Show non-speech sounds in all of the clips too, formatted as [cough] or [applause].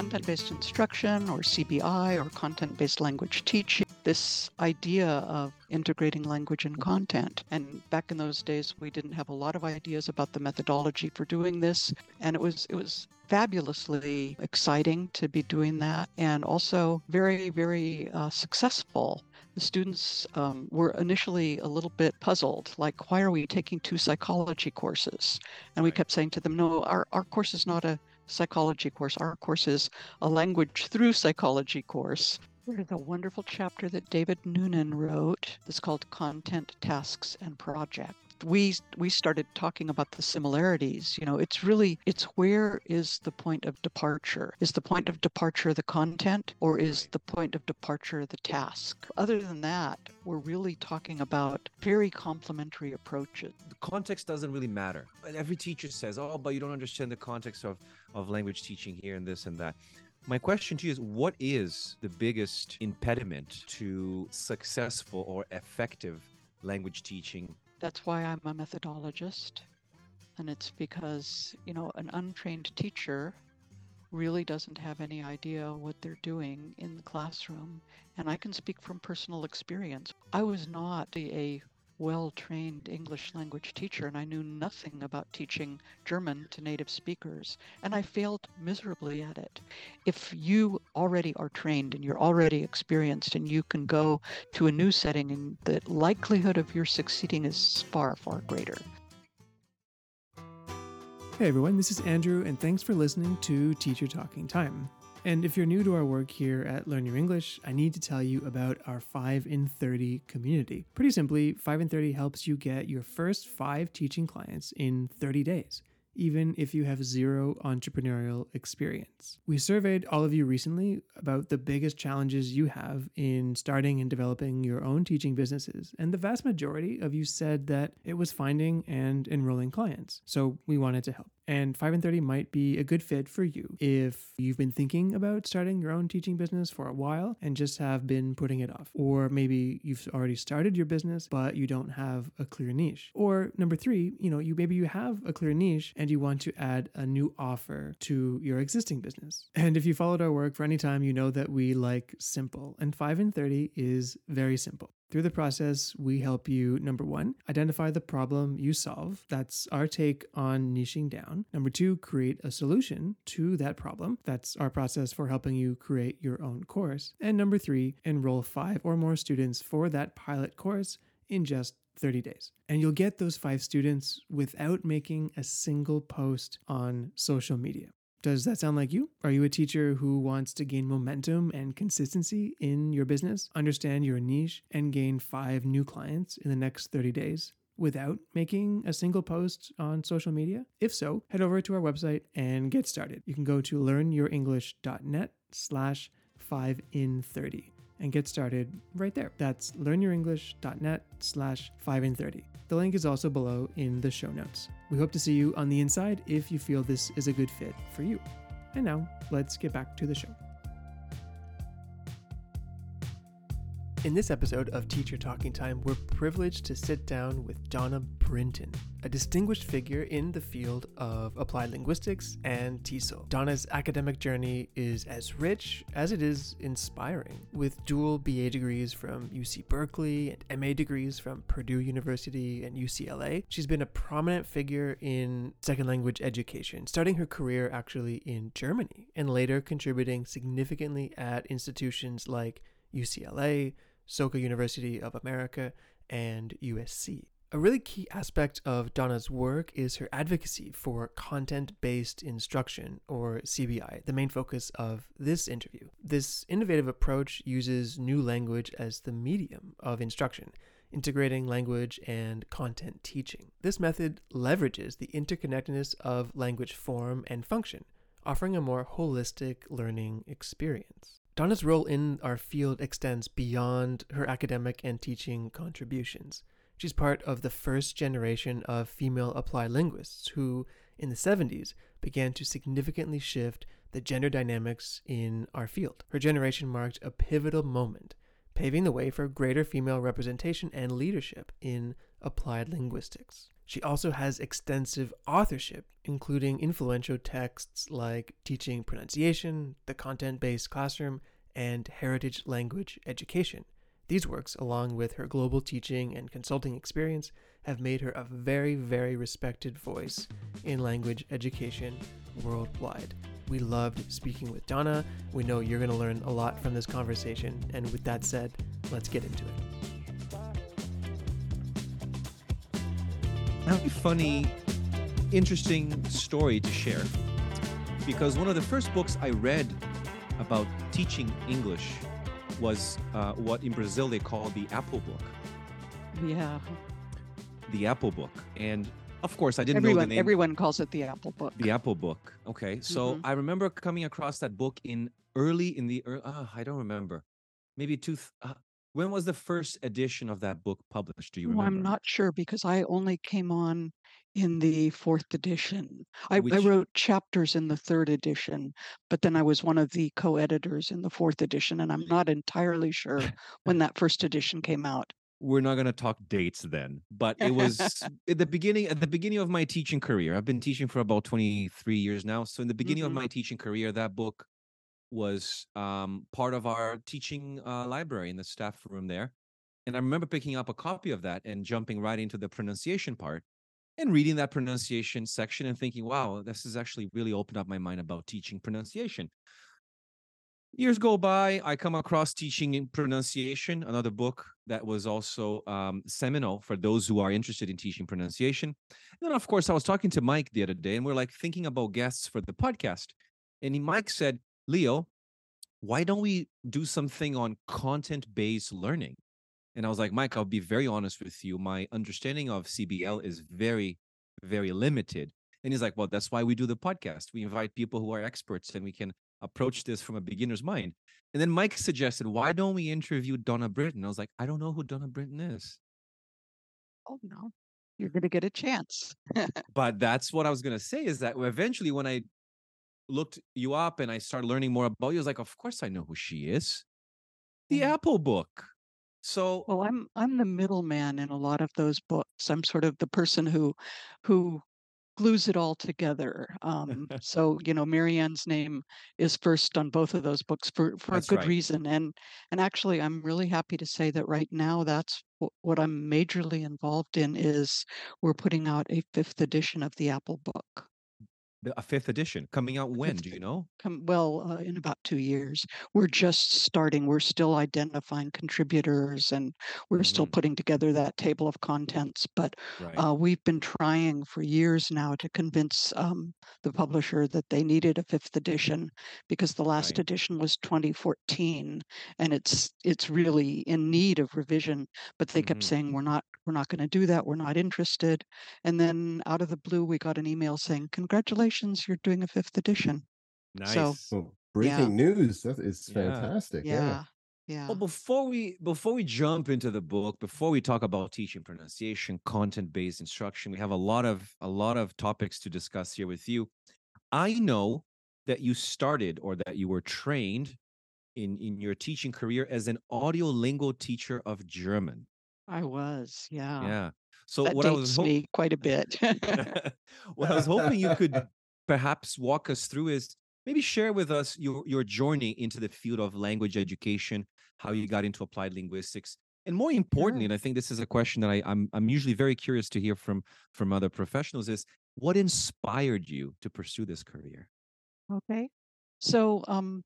Content based instruction, or CBI, or content based language teaching. This idea of integrating language and content. And back in those days, we didn't have a lot of ideas about the methodology for doing this. And it was, it was fabulously exciting to be doing that and also very, very uh, successful. The students um, were initially a little bit puzzled, like, why are we taking two psychology courses? And we kept saying to them, no, our, our course is not a psychology course. Our course is a language through psychology course. There's a wonderful chapter that David Nunan wrote. It's called Content, Tasks, and Project. We we started talking about the similarities. You know, it's really it's where is the point of departure? Is the point of departure the content or is the point of departure the task? Other than that, we're really talking about very complementary approaches. The context doesn't really matter. And every teacher says, "Oh, but you don't understand the context of of language teaching here and this and that." My question to you is what is the biggest impediment to successful or effective language teaching? That's why I'm a methodologist. And it's because, you know, an untrained teacher really doesn't have any idea what they're doing in the classroom. And I can speak from personal experience. I was not a well trained English language teacher, and I knew nothing about teaching German to native speakers, and I failed miserably at it. If you already are trained and you're already experienced, and you can go to a new setting, and the likelihood of your succeeding is far, far greater. Hey everyone, this is Andrew, and thanks for listening to Teacher Talking Time. And if you're new to our work here at Learn Your English, I need to tell you about our 5 in 30 community. Pretty simply, 5 in 30 helps you get your first five teaching clients in 30 days even if you have zero entrepreneurial experience. We surveyed all of you recently about the biggest challenges you have in starting and developing your own teaching businesses, and the vast majority of you said that it was finding and enrolling clients. So we wanted to help. And 5 and 30 might be a good fit for you if you've been thinking about starting your own teaching business for a while and just have been putting it off. Or maybe you've already started your business, but you don't have a clear niche. Or number three, you know, you maybe you have a clear niche and you want to add a new offer to your existing business. And if you followed our work for any time, you know that we like simple. And 5 and 30 is very simple. Through the process, we help you, number one, identify the problem you solve. That's our take on niching down. Number two, create a solution to that problem. That's our process for helping you create your own course. And number three, enroll five or more students for that pilot course in just 30 days. And you'll get those five students without making a single post on social media. Does that sound like you? Are you a teacher who wants to gain momentum and consistency in your business, understand your niche, and gain five new clients in the next 30 days? Without making a single post on social media? If so, head over to our website and get started. You can go to learnyourenglish.net slash 5 in 30 and get started right there. That's learnyourenglish.net slash 5 in 30. The link is also below in the show notes. We hope to see you on the inside if you feel this is a good fit for you. And now, let's get back to the show. In this episode of Teacher Talking Time, we're privileged to sit down with Donna Brinton, a distinguished figure in the field of applied linguistics and TESOL. Donna's academic journey is as rich as it is inspiring. With dual BA degrees from UC Berkeley and MA degrees from Purdue University and UCLA, she's been a prominent figure in second language education, starting her career actually in Germany and later contributing significantly at institutions like UCLA, Soka University of America, and USC. A really key aspect of Donna's work is her advocacy for content based instruction, or CBI, the main focus of this interview. This innovative approach uses new language as the medium of instruction, integrating language and content teaching. This method leverages the interconnectedness of language form and function, offering a more holistic learning experience. Donna's role in our field extends beyond her academic and teaching contributions. She's part of the first generation of female applied linguists who, in the 70s, began to significantly shift the gender dynamics in our field. Her generation marked a pivotal moment, paving the way for greater female representation and leadership in applied linguistics. She also has extensive authorship, including influential texts like Teaching Pronunciation, The Content Based Classroom, and Heritage Language Education. These works, along with her global teaching and consulting experience, have made her a very, very respected voice in language education worldwide. We loved speaking with Donna. We know you're going to learn a lot from this conversation. And with that said, let's get into it. A funny, interesting story to share. Because one of the first books I read about teaching English was uh, what in Brazil they call the Apple Book. Yeah. The Apple Book. And of course, I didn't everyone, know the name. Everyone calls it the Apple Book. The Apple Book. Okay. So Mhm. I remember coming across that book in early in the, uh, I don't remember. Maybe two, uh, when was the first edition of that book published? Do you remember? I'm not sure because I only came on in the fourth edition. I, I wrote chapters in the third edition, but then I was one of the co-editors in the fourth edition, and I'm not entirely sure when that first edition came out. we're not going to talk dates then but it was [laughs] at the beginning at the beginning of my teaching career i've been teaching for about 23 years now so in the beginning Mhm. of my teaching career that book was um, part of our teaching uh, library in the staff room there and i remember picking up a copy of that and jumping right into the pronunciation part and reading that pronunciation section and thinking wow this has actually really opened up my mind about teaching pronunciation. Years go by i come across teaching pronunciation another book that was also um, seminal for those who are interested in teaching pronunciation and then of course i was talking to mike the other day and we're like thinking about guests for the podcast and he, mike said leo why don't we do something on content based learning and i was like mike i'll be very honest with you my understanding of cbl is very very limited and he's like well that's why we do the podcast we invite people who are experts and we can approach this from a beginner's mind. And then Mike suggested, why don't we interview Donna Brinton? I was like, I don't know who Donna Brinton is. Oh no, you're going to get a chance. [laughs] But that's what I was going to say is that eventually when I looked you up and I started learning more about you, I was like, of course I know who she is. The Mm. Apple book. So Well, I'm I'm the middleman in a lot of those books. I'm sort of the person who who glues it all together. Um, [laughs] so you know, Marianne's name is first on both of those books for for That's a good right. reason. And and actually, I'm really happy to say that right now, that's wh- what I'm majorly involved in. Is we're putting out a fifth edition of the Apple book. The, a fifth edition coming out when? fifth Do you know? Come well uh, in about two years. We're just starting. We're still identifying contributors, and we're still Mhm. putting together that table of contents. But Right. uh, we've been trying for years now to convince um, the publisher that they needed a fifth edition because the last Right. edition was 2014, and it's it's really in need of revision. But they kept Mhm. saying we're not we're not going to do that. We're not interested. And then out of the blue, we got an email saying, "Congratulations, you're doing a fifth edition." nice. so- Well, breaking news. That is Yeah. fantastic. Yeah. Yeah, yeah. Well, before we before we jump into the book, before we talk about teaching pronunciation, content-based instruction, we have a lot of a lot of topics to discuss here with you. I know that you started or that you were trained in in your teaching career as an audiolingual teacher of German. I was, yeah. Yeah. So that what I dates was hop- me quite a bit. [laughs] what I was hoping you could [laughs] perhaps walk us through is maybe share with us your your journey into the field of language education, how you got into applied linguistics, and more importantly, and I think this is a question that I, I'm I'm usually very curious to hear from from other professionals is what inspired you to pursue this career? Okay. So, um,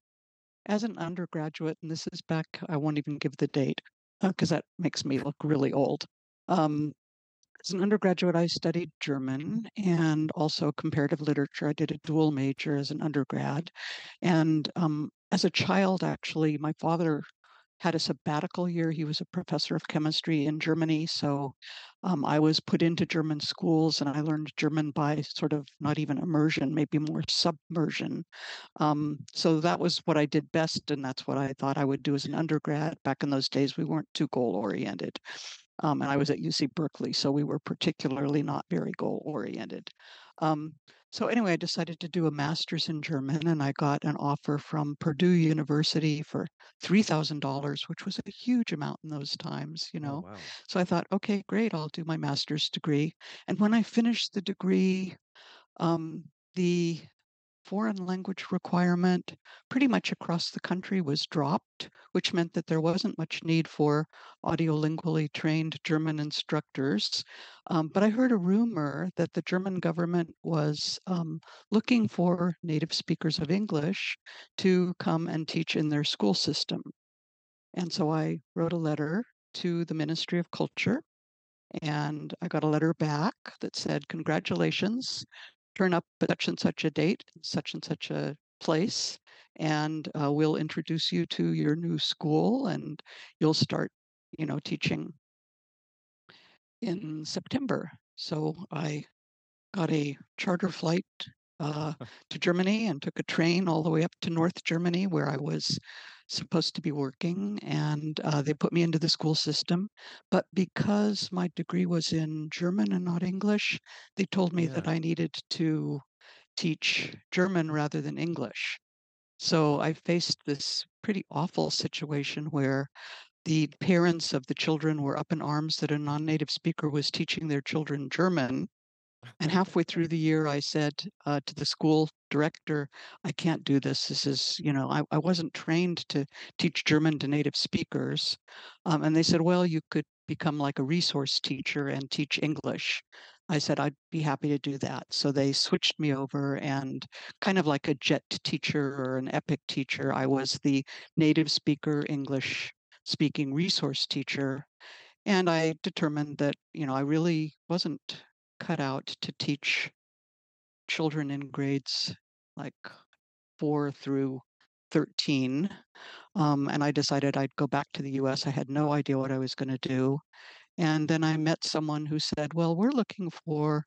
as an undergraduate, and this is back, I won't even give the date because that makes me look really old. Um, as an undergraduate, I studied German and also comparative literature. I did a dual major as an undergrad. And um, as a child, actually, my father had a sabbatical year. He was a professor of chemistry in Germany. So um, I was put into German schools and I learned German by sort of not even immersion, maybe more submersion. Um, so that was what I did best. And that's what I thought I would do as an undergrad. Back in those days, we weren't too goal oriented. Um, and I was at UC Berkeley, so we were particularly not very goal oriented. Um, so anyway, I decided to do a master's in German, and I got an offer from Purdue University for three thousand dollars, which was a huge amount in those times, you Oh, know. wow. So I thought, okay, great, I'll do my master's degree. And when I finished the degree, um, the foreign language requirement pretty much across the country was dropped, which meant that there wasn't much need for audiolingually trained German instructors. Um, but I heard a rumor that the German government was um, looking for native speakers of English to come and teach in their school system. And so I wrote a letter to the Ministry of Culture and I got a letter back that said, Congratulations, turn up at such and such a date, such and such a place, and uh, we'll introduce you to your new school and you'll start, you know, teaching in September. So I got a charter flight uh, [laughs] to Germany and took a train all the way up to North Germany where I was supposed to be working. And uh, they put me into the school system. But because my degree was in German and not English, they told me that I needed to teach German rather than English. So I faced this pretty awful situation where the parents of the children were up in arms that a non native speaker was teaching their children German. And halfway through the year, I said uh, to the school director, I can't do this. This is, you know, I, I wasn't trained to teach German to native speakers. Um, and they said, well, you could become like a resource teacher and teach English. I said, I'd be happy to do that. So they switched me over and kind of like a JET teacher or an EPIK teacher, I was the native speaker English speaking resource teacher. And I determined that, you know, I really wasn't cut out to teach children in grades like four through 13. Um, and I decided I'd go back to the US. I had no idea what I was going to do. And then I met someone who said, "Well, we're looking for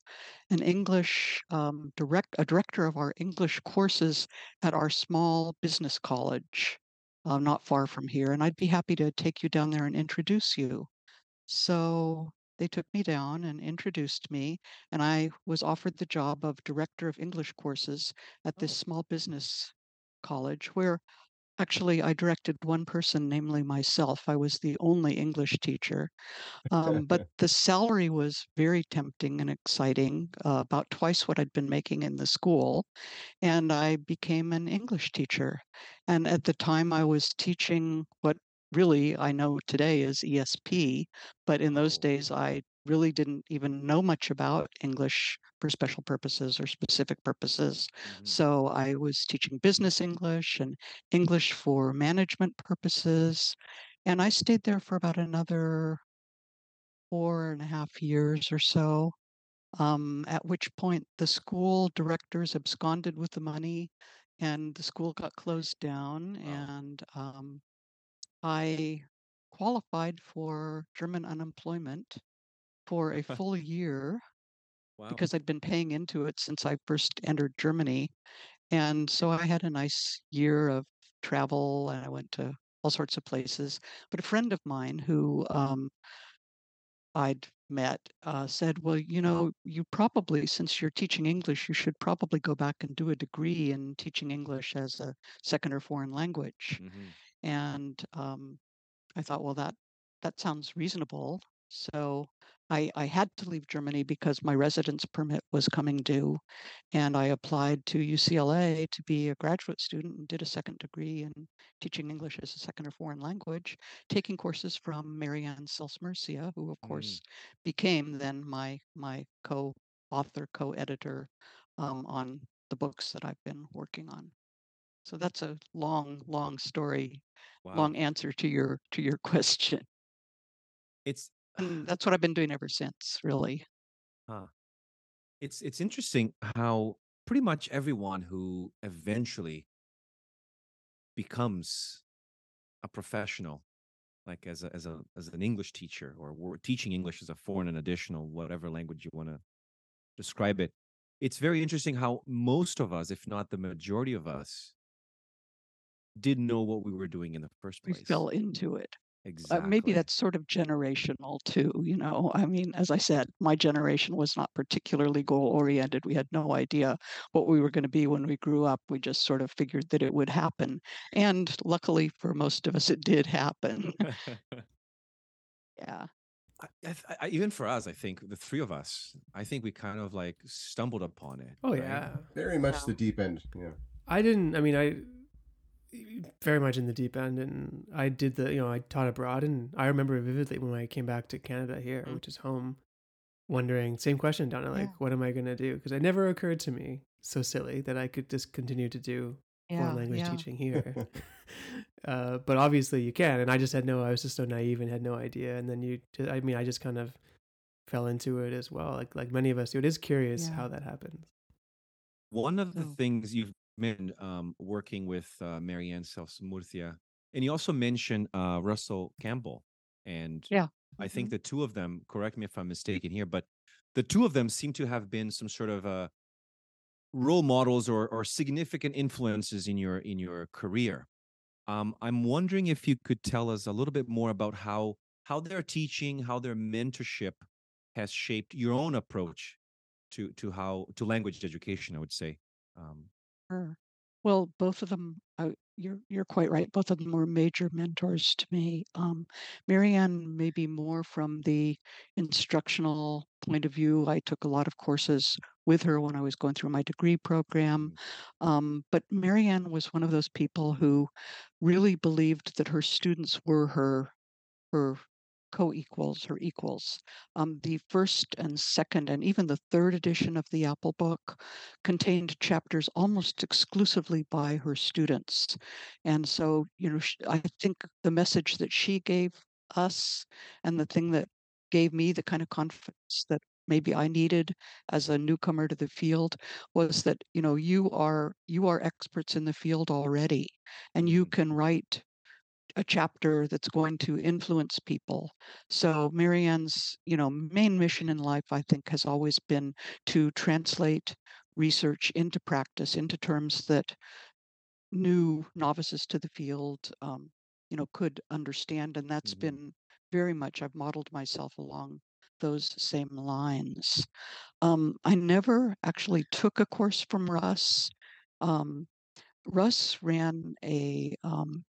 an English um, direct a director of our English courses at our small business college, uh, not far from here, and I'd be happy to take you down there and introduce you." So they took me down and introduced me, and I was offered the job of director of English courses at this Oh. small business college where actually I directed one person, namely myself. I was the only English teacher. Um, but [laughs] the salary was very tempting and exciting, uh, about twice what I'd been making in the school. And I became an English teacher. And at the time, I was teaching what really I know today is ESP. But in those Oh. days, I really didn't even know much about English for special purposes or specific purposes. Mhm. So I was teaching business English and English for management purposes. And I stayed there for about another four and a half years or so. Um, at which point the school directors absconded with the money and the school got closed down. Wow. And um, I qualified for German unemployment for a full year Wow. because I'd been paying into it since I first entered Germany. And so I had a nice year of travel and I went to all sorts of places. But a friend of mine who um, I'd met uh, said, Well, you know, you probably, since you're teaching English, you should probably go back and do a degree in teaching English as a second or foreign language. Mhm. And um, I thought, well, that that sounds reasonable. So I, I had to leave Germany because my residence permit was coming due, and I applied to UCLA to be a graduate student and did a second degree in teaching English as a second or foreign language, taking courses from Marianne Celce-Murcia, who of Mm. course became then my my co-author, co-editor um, on the books that I've been working on. So that's a long, long story Wow. long answer to your to your [laughs] question. It's And mm, [sighs] that's what I've been doing ever since, really. it's it's interesting how pretty much everyone who eventually becomes a professional like as a, as a as an English teacher or teaching English as a foreign and additional, whatever language you want to describe it. It's very interesting how most of us, if not the majority of us, didn't know what we were doing in the first place. We place. fell into it. Uh, exactly. maybe that's sort of generational too, you know. I mean, as I said, my generation was not particularly goal oriented. We had no idea what we were going to be when we grew up. We just sort of figured that it would happen. And luckily for most of us, it did happen. [laughs] [laughs] yeah. I, I, I, even for us, I think the three of us, I think we kind of like stumbled upon it. Oh right? yeah. Very much Yeah. the deep end. Yeah. I didn't. I mean, I very much in the deep end, and I did the. You know, I taught abroad, and I remember vividly when I came back to Canada here, Mm. which is home, wondering same question, Donna, like, Yeah. what am I gonna do? Because it never occurred to me, so silly, that I could just continue to do Yeah. foreign language yeah. teaching here. [laughs] [laughs] uh, but obviously you can, and I just had no. I was just so naive and had no idea. And then you, ju- I mean, I just kind of fell into it as well, like like many of us do. It is curious Yeah. how that happens. One of the Oh. things you've mentioned um, working with uh, Marianne Murthia, and you also mentioned uh, Russell Campbell. And Yeah. I think Mhm. the two of them, correct me if I'm mistaken here, but the two of them seem to have been some sort of uh, role models or, or significant influences in your in your career. Um, I'm wondering if you could tell us a little bit more about how how their teaching, how their mentorship has shaped your own approach to to how to language education. I would say. Um, Sure. Well, both of them, uh, you're you're quite right. Both of them were major mentors to me. Um, Marianne, maybe more from the instructional point of view. I took a lot of courses with her when I was going through my degree program. Um, but Marianne was one of those people who really believed that her students were her her co-equals, or equals. Um, the first and second and even the third edition of the Apple book contained chapters almost exclusively by her students. And so, you know, I think the message that she gave us and the thing that gave me the kind of confidence that maybe I needed as a newcomer to the field was that, you know, you are you are experts in the field already and you Mhm. can write a chapter that's going to influence people. So Marianne's, you know, main mission in life, I think, has always been to translate research into practice, into terms that new novices to the field, um, you know, could understand. And that's Mhm. been very much, I've modeled myself along those same lines. Um, I never actually took a course from Russ. Um, Russ ran a um,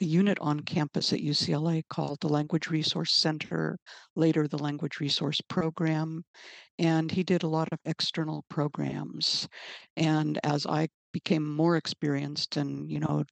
a unit on campus at UCLA called the Language Resource Center, later the Language Resource Program. And he did a lot of external programs. And as I became more experienced and, you know,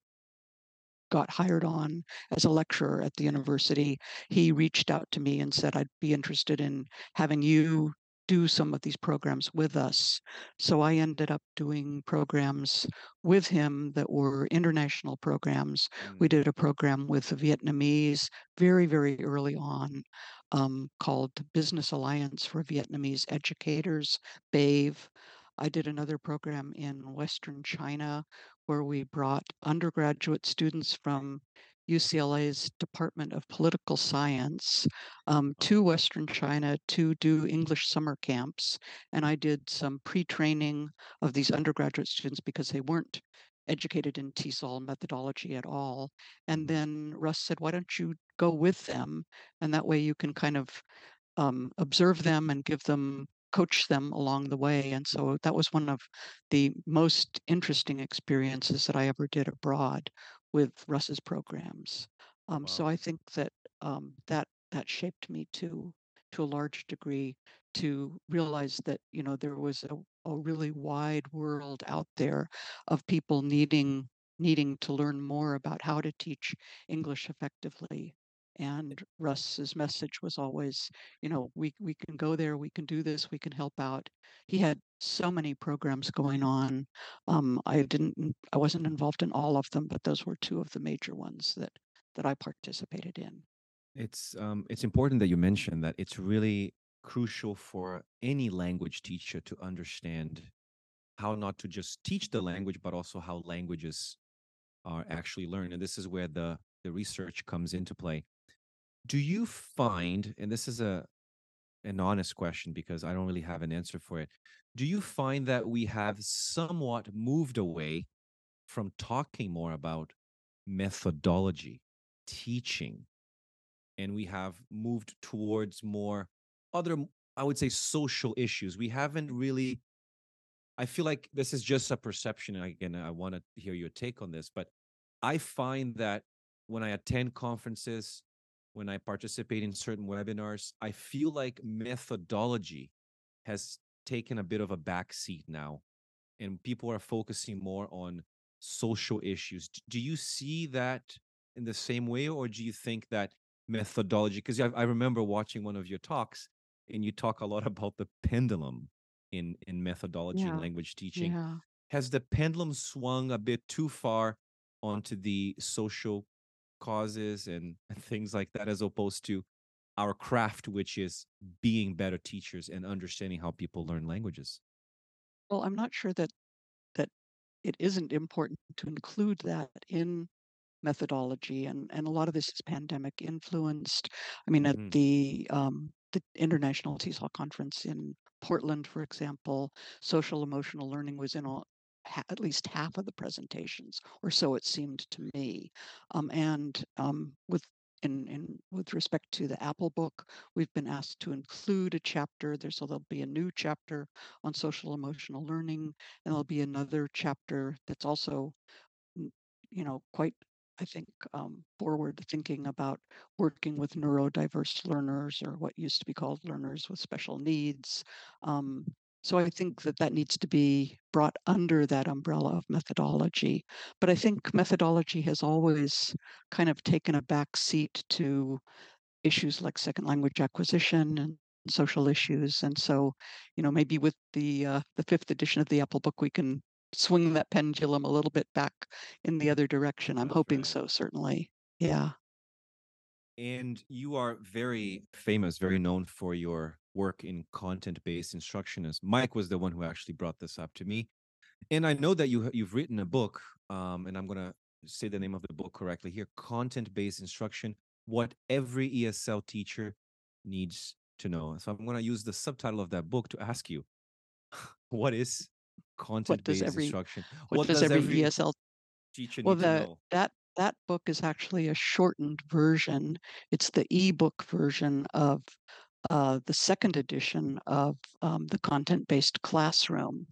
got hired on as a lecturer at the university, he reached out to me and said, I'd be interested in having you do some of these programs with us. So I ended up doing programs with him that were international programs. We Mm. did a program with the Vietnamese very, very early on um, called Business Alliance for Vietnamese Educators, BAVE. I did another program in Western China where we brought undergraduate students from UCLA's Department of Political Science um, to Western China to do English summer camps. And I did some pre training of these undergraduate students because they weren't educated in TESOL methodology at all. And then Russ said, why don't you go with them? And that way you can kind of um, observe them and give them coach them along the way and so that was one of the most interesting experiences that i ever did abroad with russ's programs. Um, so i think that um, that that shaped me too to a large degree to realize that you know there was a, a really wide world out there of people needing needing to learn more about how to teach english effectively and russ's message was always you know we we can go there we can do this we can help out he had so many programs going on um, i didn't i wasn't involved in all of them but those were two of the major ones that that i participated in It's um, it's important that you mention that it's really crucial for any language teacher to understand how not to just teach the language, but also how languages are actually learned. And this is where the the research comes into play. Do you find, and this is a an honest question because I don't really have an answer for it. Do you find that we have somewhat moved away from talking more about methodology, teaching, and we have moved towards more other, I would say, social issues? We haven't really. I feel like this is just a perception. And again, I want to hear your take on this, but I find that when I attend conferences, when I participate in certain webinars, I feel like methodology has taken a bit of a backseat now, and people are focusing more on social issues. Do you see that in the same way, or do you think that methodology? Because I, I remember watching one of your talks, and you talk a lot [laughs] about the pendulum in in methodology and language teaching. Yeah. Has the pendulum swung a bit too far onto the social causes and, and things like that, as opposed to our craft, which is being better teachers and understanding how people learn languages? Well, I'm not sure that that it isn't important to include that in methodology, and and a lot of this is pandemic influenced. I mean, at Mhm. the um, the International TESOL conference in Portland, for example, social emotional learning was in all, at least half of the presentations, or so it seemed to me. Um, and um, with in, in with respect to the Apple book, we've been asked to include a chapter. There's so there'll be a new chapter on social emotional learning, and there'll be another chapter that's also you know, quite, I think, um, forward thinking about working with neurodiverse learners or what used to be called learners with special needs. Um, so I think that that needs to be brought under that umbrella of methodology. But I think methodology has always kind of taken a back seat to issues like second language acquisition and social issues. And so, you know, maybe with the uh, the fifth edition of the Apple Book, we can swing that pendulum a little bit back in the other direction. I'm That's hoping right. so, certainly. Yeah. And you are very famous, very known for your work in content based instruction. As Mike was the one who actually brought this up to me. And I know that you, you've written a book, um, and I'm going to say the name of the book correctly here Content Based Instruction What Every ESL Teacher Needs to Know. So I'm going to use the subtitle of that book to ask you [laughs] what is content based every- instruction? What, does, every, ESL teacher Well, need to know? that that book is actually a shortened version. It's the ebook version of uh, the second edition of um, the content-based classroom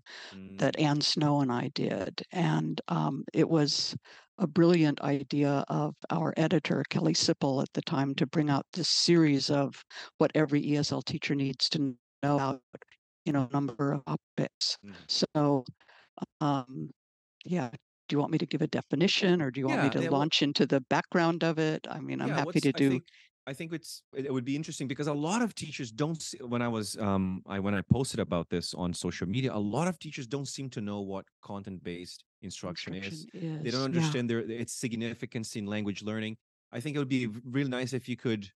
that Mm, Ann Snow and I did, and um, it was a brilliant idea of our editor Kelly Sippell at the time to bring out this series of what every ESL teacher needs to know about, you know, a number of topics. Mhm. So, um, yeah. Do you want me to give a definition, or do you want me to yeah, well- launch into the background of it? I mean, I'm yeah, happy to I do. think, I think it's it would be interesting because a lot of teachers don't see, when I was um I when I posted about this on social media, a lot of teachers don't seem to know what content based instruction, is. Instruction They don't is, yeah. understand their its significance in language learning. I think it would be really nice if you could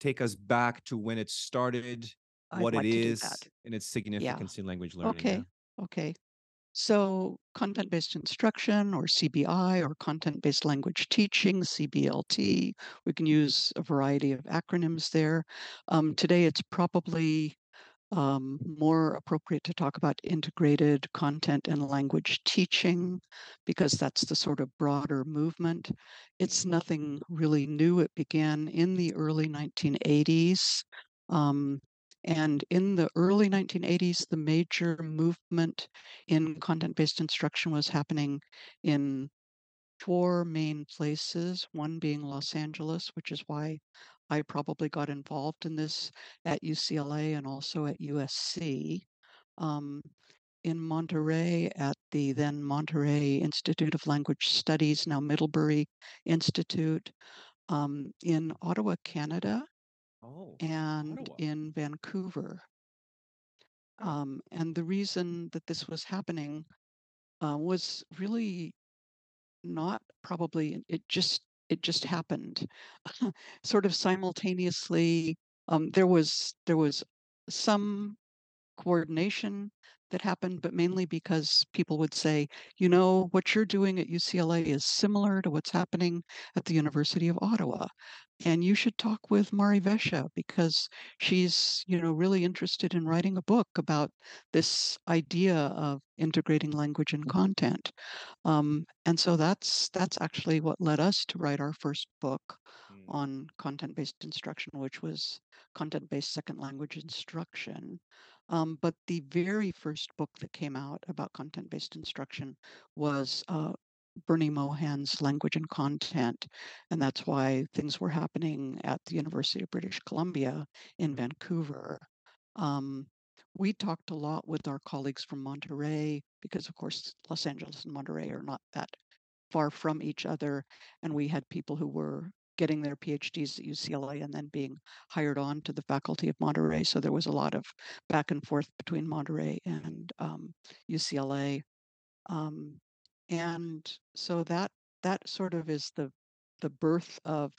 take us back to when it started, I'd what it is, and its significance in language learning. Okay. yeah? Okay. So, content based instruction or CBI or content based language teaching, CBLT, we can use a variety of acronyms there. Um, today, it's probably um, more appropriate to talk about integrated content and language teaching because that's the sort of broader movement. It's nothing really new. It began in the early 1980s. Um, and in the early 1980s, the major movement in content based instruction was happening in four main places, one being Los Angeles, which is why I probably got involved in this at UCLA and also at USC. Um, in Monterey at the then Monterey Institute of Language Studies, now Middlebury Institute, um, in Ottawa, Canada, Oh, and Ottawa. in Vancouver. Oh. Um, and the reason that this was happening uh, was really not probably it just it just happened [laughs] sort of simultaneously um, there was there was some coordination that happened, but mainly because people would say, you know, what you're doing at UCLA is similar to what's happening at the University of Ottawa. And you should talk with Mari Wesche because she's, you know, really interested in writing a book about this idea of integrating language and content. Um, and so that's that's actually what led us to write our first book Mm. on content-based instruction, which was content-based second language instruction. Um, but the very first book that came out about content-based instruction was uh, Bernie Mohan's Language and Content, and that's why things were happening at the University of British Columbia in Vancouver. Um, we talked a lot with our colleagues from Monterey because, of course, Los Angeles and Monterey are not that far from each other, and we had people who were getting their PhDs at UCLA and then being hired on to the faculty of Monterey. So there was a lot of back and forth between Monterey and um, UCLA. Um, and so that that sort of is the the birth of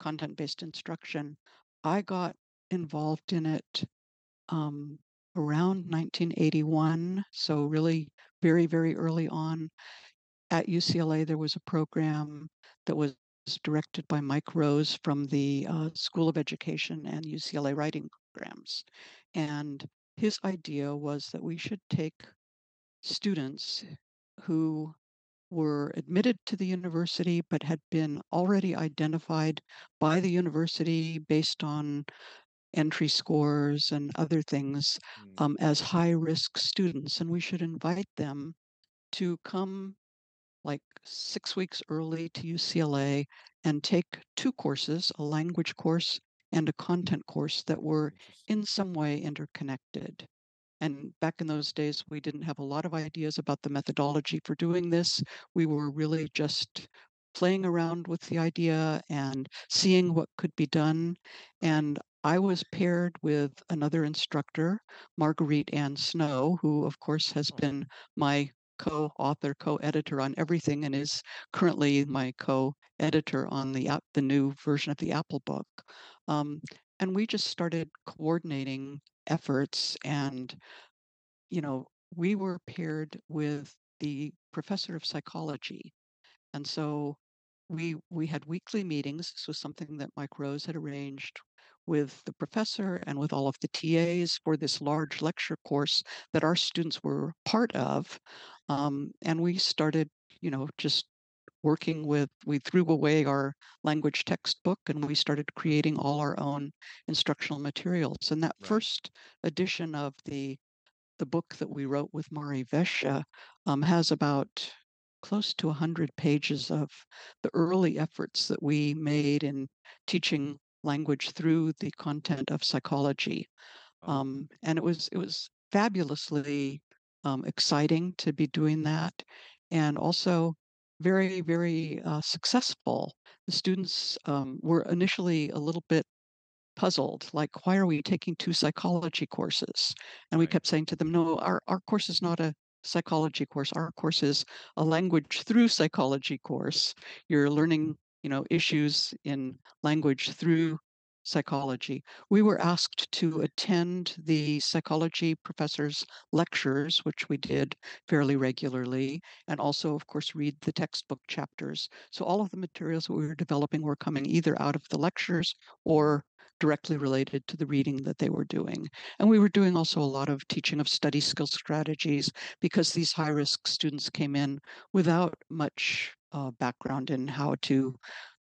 content-based instruction. I got involved in it um, around 1981, so really very very early on. At UCLA, there was a program that was directed by Mike Rose from the uh, School of Education and UCLA writing programs. And his idea was that we should take students who were admitted to the university but had been already identified by the university based on entry scores and other things Mm. um, as high risk students. And we should invite them to come like six weeks early to UCLA and take two courses a language course and a content course that were in some way interconnected. And back in those days, we didn't have a lot of ideas about the methodology for doing this. We were really just playing around with the idea and seeing what could be done. And I was paired with another instructor, Marguerite Ann Snow, who, of course, has Oh. been my co author, co editor on everything and is currently my co editor on the, app, the new version of the Apple book. Um, and we just started coordinating efforts and you know we were paired with the professor of psychology and so we we had weekly meetings this was something that mike rose had arranged with the professor and with all of the tas for this large lecture course that our students were part of um, and we started you know just working with we threw away our language textbook and we started creating all our own instructional materials and that Right. first edition of the the book that we wrote with Mari Wesche um, has about close to 100 pages of the early efforts that we made in teaching language through the content of psychology. Oh, Um, and it was it was fabulously um, exciting to be doing that, and also very very uh, successful. The students um, were initially a little bit puzzled, like, why are we taking two psychology courses? And we Right. kept saying to them, no, our, our course is not a psychology course. Our course is a language through psychology course. You're learning, you know, issues in language through psychology. We were asked to attend the psychology professor's lectures, which we did fairly regularly, and also, of course, read the textbook chapters. So all of the materials that we were developing were coming either out of the lectures or directly related to the reading that they were doing. And we were doing also a lot of teaching of study skill strategies because these high risk students came in without much uh, background in how to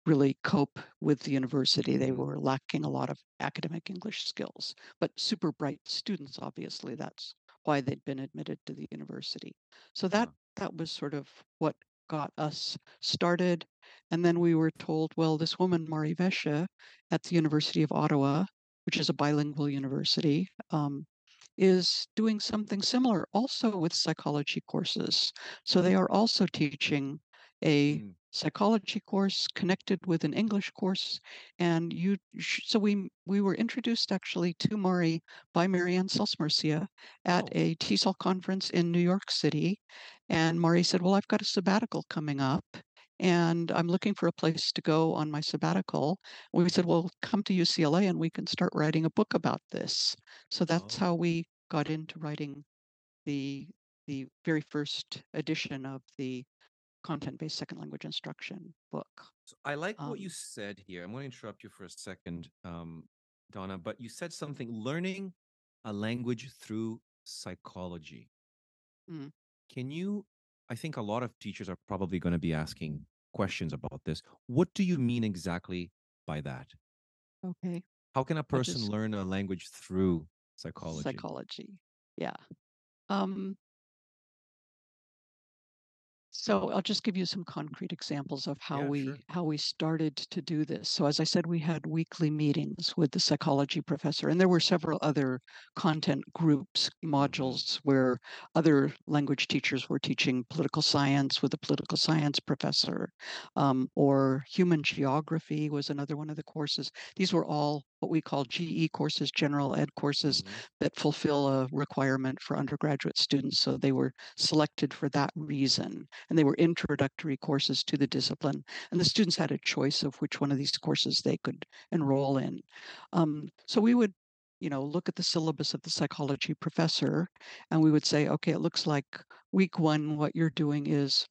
really cope with the university. They Mhm. were lacking a lot of academic English skills, but super bright students, obviously. That's why they'd been admitted to the university. So that that was sort of what got us started. And then we were told, well, this woman, Mari Wesche, at the University of Ottawa, which is a bilingual university, um, is doing something similar also with psychology courses. So they are also teaching a Mm. psychology course connected with an English course. And you, sh- so we we were introduced actually to Mari by Marianne Celce-Murcia at Oh. a TESOL conference in New York City. And Mari said, Well, I've got a sabbatical coming up and I'm looking for a place to go on my sabbatical. We said, Well, come to UCLA and we can start writing a book about this. So that's Oh. how we got into writing the the very first edition of the content-based second language instruction book. So I like what Um, you said here. I'm going to interrupt you for a second, um, Donna, but you said something learning a language through psychology. Mm. Can you? I think a lot of teachers are probably going to be asking questions about this. What do you mean exactly by that? Okay. How can a person just learn a language through psychology? psychology. Yeah. Um, so I'll just give you some concrete examples of how Yeah, we sure. how we started to do this. So as I said, we had weekly meetings with the psychology professor, and there were several other content groups, modules where other language teachers were teaching political science with a political science professor, um, or human geography was another one of the courses. These were all what we call GE courses, general ed courses hmm that fulfill a requirement for undergraduate students. So they were selected for that reason. And they were introductory courses to the discipline. And the students had a choice of which one of these courses they could enroll in. Um, so we would you know, look at the syllabus of the psychology professor, and we would say, okay, it looks like week one, what you're doing is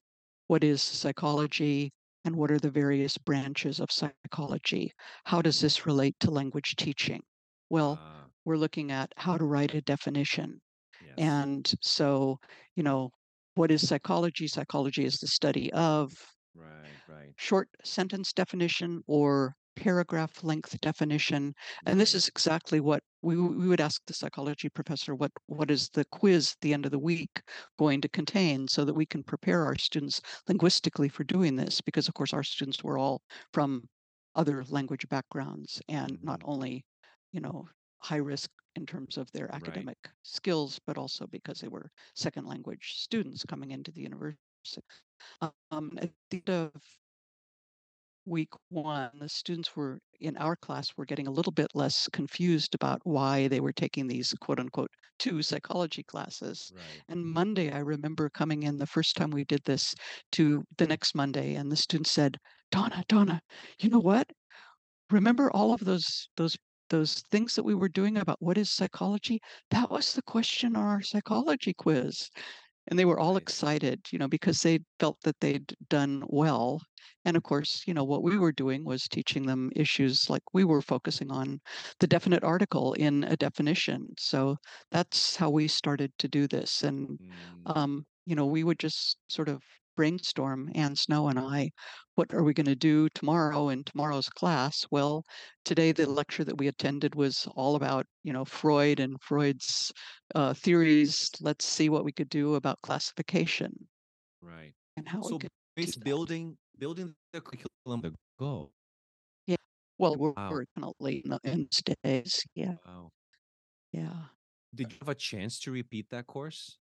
what is psychology and what are the various branches of psychology? How does this relate to language teaching? Well, Ah, we're looking at how to write a definition. yes. And so, you know, what is psychology? Psychology is the study of Right, right, short sentence definition or paragraph length definition. And this is exactly what we, we would ask the psychology professor what, what is the quiz at the end of the week going to contain so that we can prepare our students linguistically for doing this. Because, of course, our students were all from other language backgrounds and not hmm only, you know, high risk in terms of their Right. academic skills, but also because they were second language students coming into the university. Um, at the end of week one, the students were in our class were getting a little bit less confused about why they were taking these quote unquote two psychology classes. Right. And Monday, I remember coming in the first time we did this to the next Monday, and the student said, Donna, Donna, you know what? Remember all of those those those things that we were doing about what is psychology? That was the question on our psychology quiz and they were all Right. excited, you know, because they felt that they'd done well. And of course, you know, what we were doing was teaching them issues like we were focusing on the definite article in a definition. So that's how we started to do this. And, Mm, um, you know, we would just sort of brainstorm, Ann Snow and I, what are we going to do tomorrow in tomorrow's class? Well, today the lecture that we attended was all about, you know, Freud and Freud's uh, theories. Let's see what we could do about classification right. and how we could that. building building the curriculum to go. Yeah. Well, we're Wow. currently in the these days. Yeah. Wow. Yeah. Did you have a chance to repeat that course?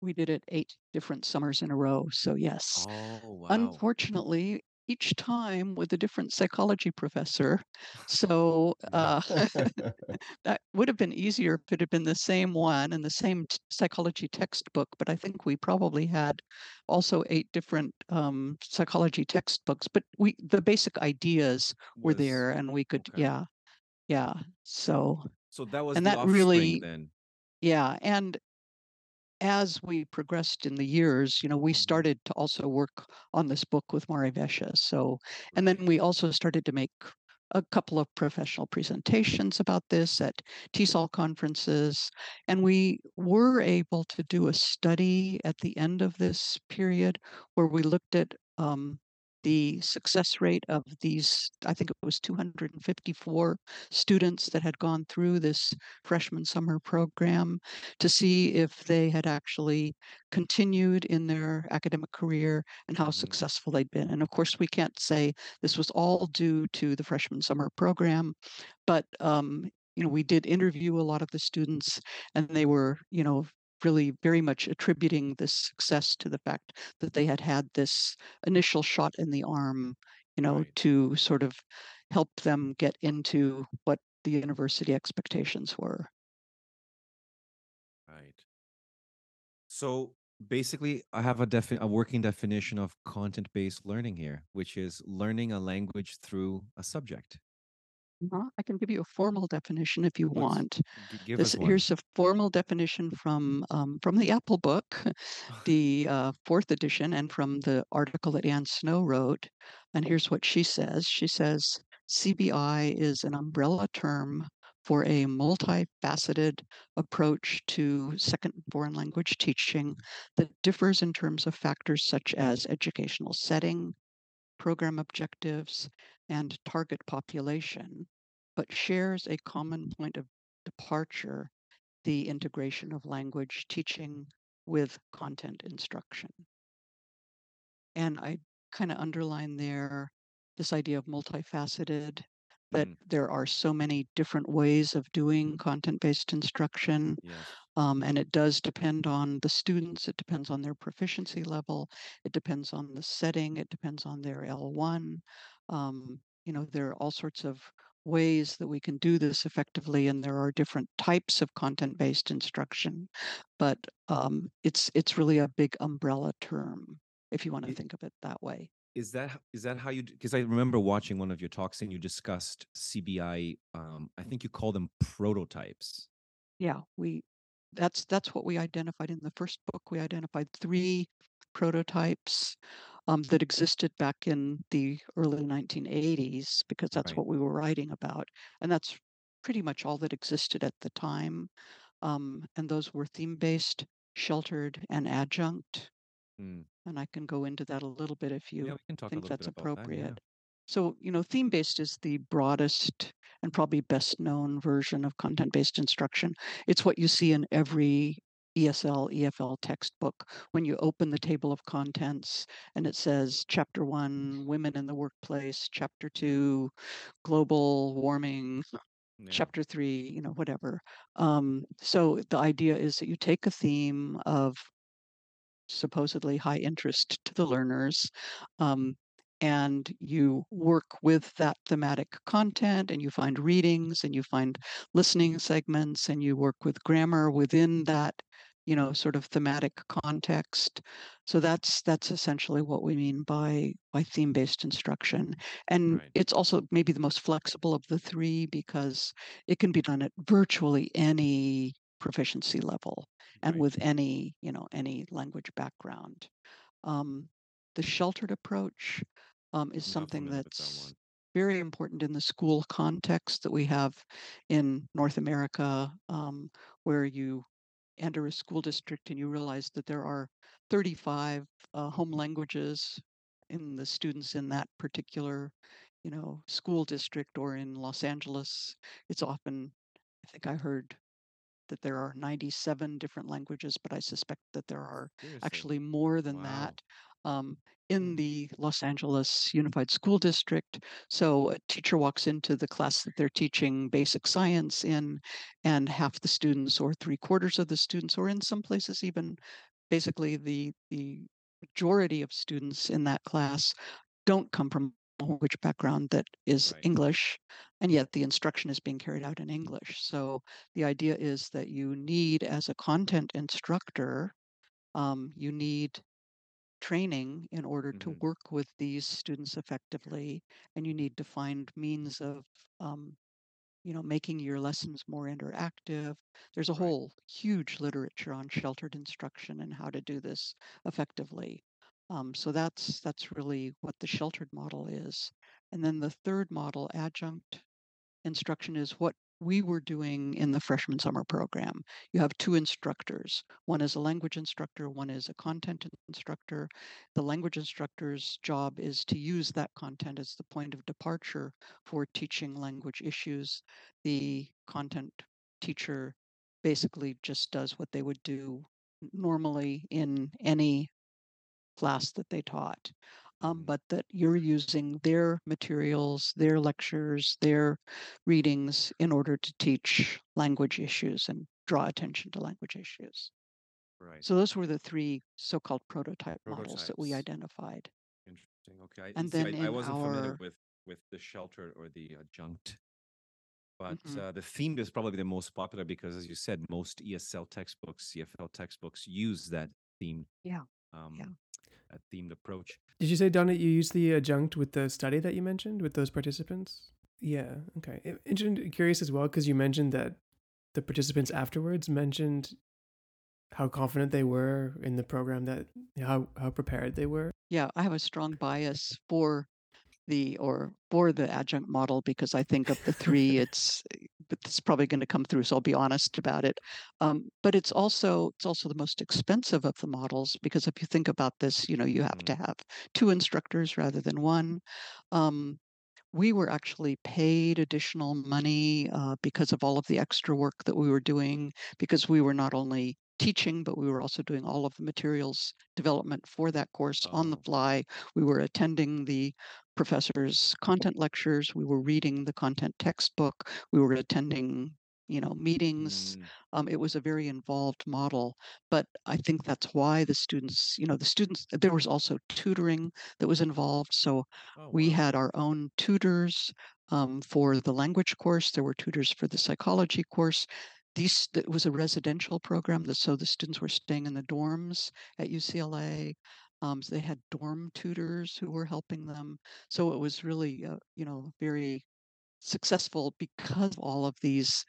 We did it eight different summers in a row. So, yes. Oh, wow. Unfortunately, each time with a different psychology professor. So, [laughs] uh, [laughs] that would have been easier if it had been the same one and the same t- psychology textbook, but I think we probably had also eight different um, psychology textbooks. But we the basic ideas were Was there, and we could, okay. yeah, yeah. So, So that was and the that really, then. yeah, and as we progressed in the years, you know, we Mhm. started to also work on this book with Mari Wesche. So, and then we also started to make a couple of professional presentations about this at TESOL conferences. And we were able to do a study at the end of this period where we looked at um, the success rate of these, I think it was 254 students that had gone through this freshman summer program to see if they had actually continued in their academic career and how Mhm. successful they'd been. And of course, we can't say this was all due to the freshman summer program, but um, you know, we did interview a lot of the students, and they were, you know, really very much attributing this success to the fact that they had had this initial shot in the arm, you know, Right. to sort of help them get into what the university expectations were. Right. So basically, I have a defi- a working definition of content-based learning here, which is learning a language through a subject. I can give you a formal definition if you What's want. give This us one. here's a formal definition from um, from the Apple Book, [laughs] the uh, fourth edition, and from the article that Ann Snow wrote. And here's what she says. She says CBI is an umbrella term for a multifaceted approach to second foreign language teaching that differs in terms of factors such as educational setting, program objectives, and target population, but shares a common point of departure the integration of language teaching with content instruction. And I kind of underline there this idea of multifaceted, that Mm, there are so many different ways of doing content based instruction. yes. Um, and it does depend on the students, it depends on their proficiency level, it depends on the setting, it depends on their L1. Um, you know, there are all sorts of ways that we can do this effectively, and there are different types of content based instruction, but um, it's it's really a big umbrella term if you want to think of it that way. Is that is that how you? Because I remember watching one of your talks and you discussed CBI. Um, I think you call them prototypes. Yeah, we that's that's what we identified in the first book. We identified three prototypes um, that existed back in the early 1980s because that's Right. what we were writing about, and that's pretty much all that existed at the time. Um, and those were theme-based, sheltered, and adjunct. Mm. And I can go into that a little bit if you Yeah, can talk think that's about that. Yeah. appropriate. So, you know, theme based is the broadest and probably best known version of content based instruction. It's what you see in every ESL, EFL textbook. When you open the table of contents and it says chapter one, women in the workplace, chapter two, global warming, Yeah. chapter three, you know, whatever. Um, so the idea is that you take a theme of supposedly high interest to the learners. Um, and you work with that thematic content and you find readings and you find listening segments and you work with grammar within that you know sort of thematic context so that's that's essentially what we mean by by theme based instruction and Right. it's also maybe the most flexible of the three because it can be done at virtually any proficiency level and Right. with any you know any language background um, the sheltered approach um, is something that's very important in the school context that we have in North America, um, where you enter a school district and you realize that there are 35 uh, home languages in the students in that particular, you know, school district or in Los Angeles. It's often, I think I heard that there are 97 different languages, but I suspect that there are Seriously. actually more than Wow. that um, in the Los Angeles Unified School District. So a teacher walks into the class that they're teaching basic science in, and half the students, or three quarters of the students, or in some places even basically the the majority of students in that class don't come from a language background that is Right. English, and yet the instruction is being carried out in English. So the idea is that you need, as a content instructor, um, you need training in order to Mhm. work with these students effectively, and you need to find means of, um, you know, making your lessons more interactive. There's a Right. whole huge literature on sheltered instruction and how to do this effectively. Um, so that's that's really what the sheltered model is. And then the third model, adjunct instruction, is what we were doing in the freshman summer program. You have two instructors. One is a language instructor, one is a content instructor. The language instructor's job is to use that content as the point of departure for teaching language issues. The content teacher basically just does what they would do normally in any class that they taught. Um, but that you're using their materials, their lectures, their readings in order to teach language issues and draw attention to language issues. Right. So those were the three so-called prototype models that we identified. Interesting. Okay. I, And see, then I, I wasn't familiar with with the sheltered or the adjunct. But Mhm. uh, the themed is probably the most popular because, as you said, most ESL textbooks, CFL textbooks use that theme. Yeah, Um, yeah. A themed approach. Did you say, Donna, you used the adjunct with the study that you mentioned with those participants? Yeah. Okay. Interesting. Curious as well because you mentioned that the participants afterwards mentioned how confident they were in the program that how how prepared they were. Yeah, I have a strong bias for the or for the adjunct model because I think of the three, [laughs] it's but it's probably going to come through, so I'll be honest about it. Um, but it's also it's also the most expensive of the models because if you think about this, you know, you have to have two instructors rather than one. Um, we were actually paid additional money uh, because of all of the extra work that we were doing because we were not only teaching, but we were also doing all of the materials development for that course on the Oh. fly. We were attending the professor's content lectures. We were reading the content textbook. We were attending, you know, meetings. Mm, Um, it was a very involved model, but I think that's why the students, you know, the students, there was also tutoring that was involved. So oh, we wow. had our own tutors um, for the language course. There were tutors for the psychology course. These it was a residential program, so the students were staying in the dorms at UCLA. Um, so they had dorm tutors who were helping them. So it was really, uh, you know, very successful because of all of these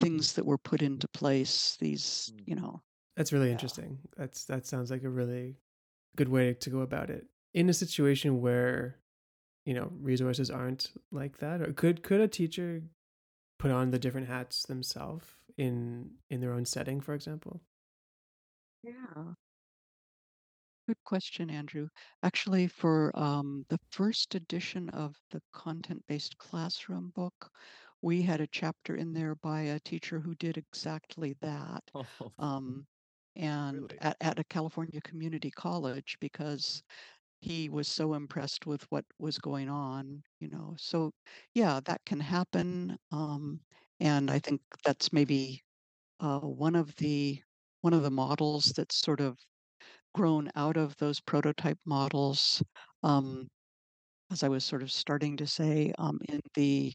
things that were put into place. These, Mm. you know, That's really Yeah. interesting. That's that sounds like a really good way to go about it. In a situation where, you know, resources aren't like that, or could could a teacher put on the different hats themselves in in their own setting, for example? Yeah. Good question, Andrew. Actually, for um, the first edition of the content-based classroom book, we had a chapter in there by a teacher who did exactly that. Oh, [laughs] Um, and Really? at, at a California community college because he was so impressed with what was going on, you know. So yeah, that can happen. Um, and I think that's maybe uh, one of the one of the models that's sort of grown out of those prototype models. Um, as I was sort of starting to say, um, in the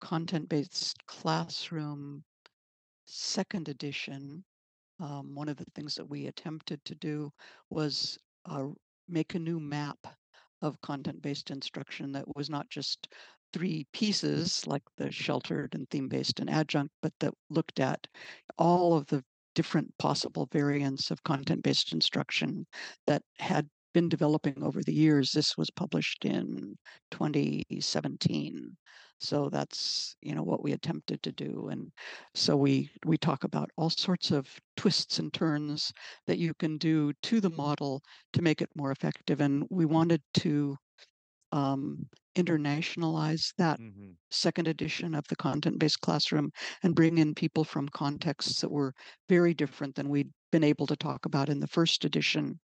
content-based classroom second edition, um, one of the things that we attempted to do was uh, make a new map of content-based instruction that was not just three pieces like the sheltered and theme-based and adjunct, but that looked at all of the different possible variants of content-based instruction that had been developing over the years. This was published in 2017. So that's, you know, what we attempted to do. And so we we talk about all sorts of twists and turns that you can do to the model to make it more effective. And we wanted to um, internationalize that Mhm. second edition of the content-based classroom and bring in people from contexts that were very different than we'd been able to talk about in the first edition.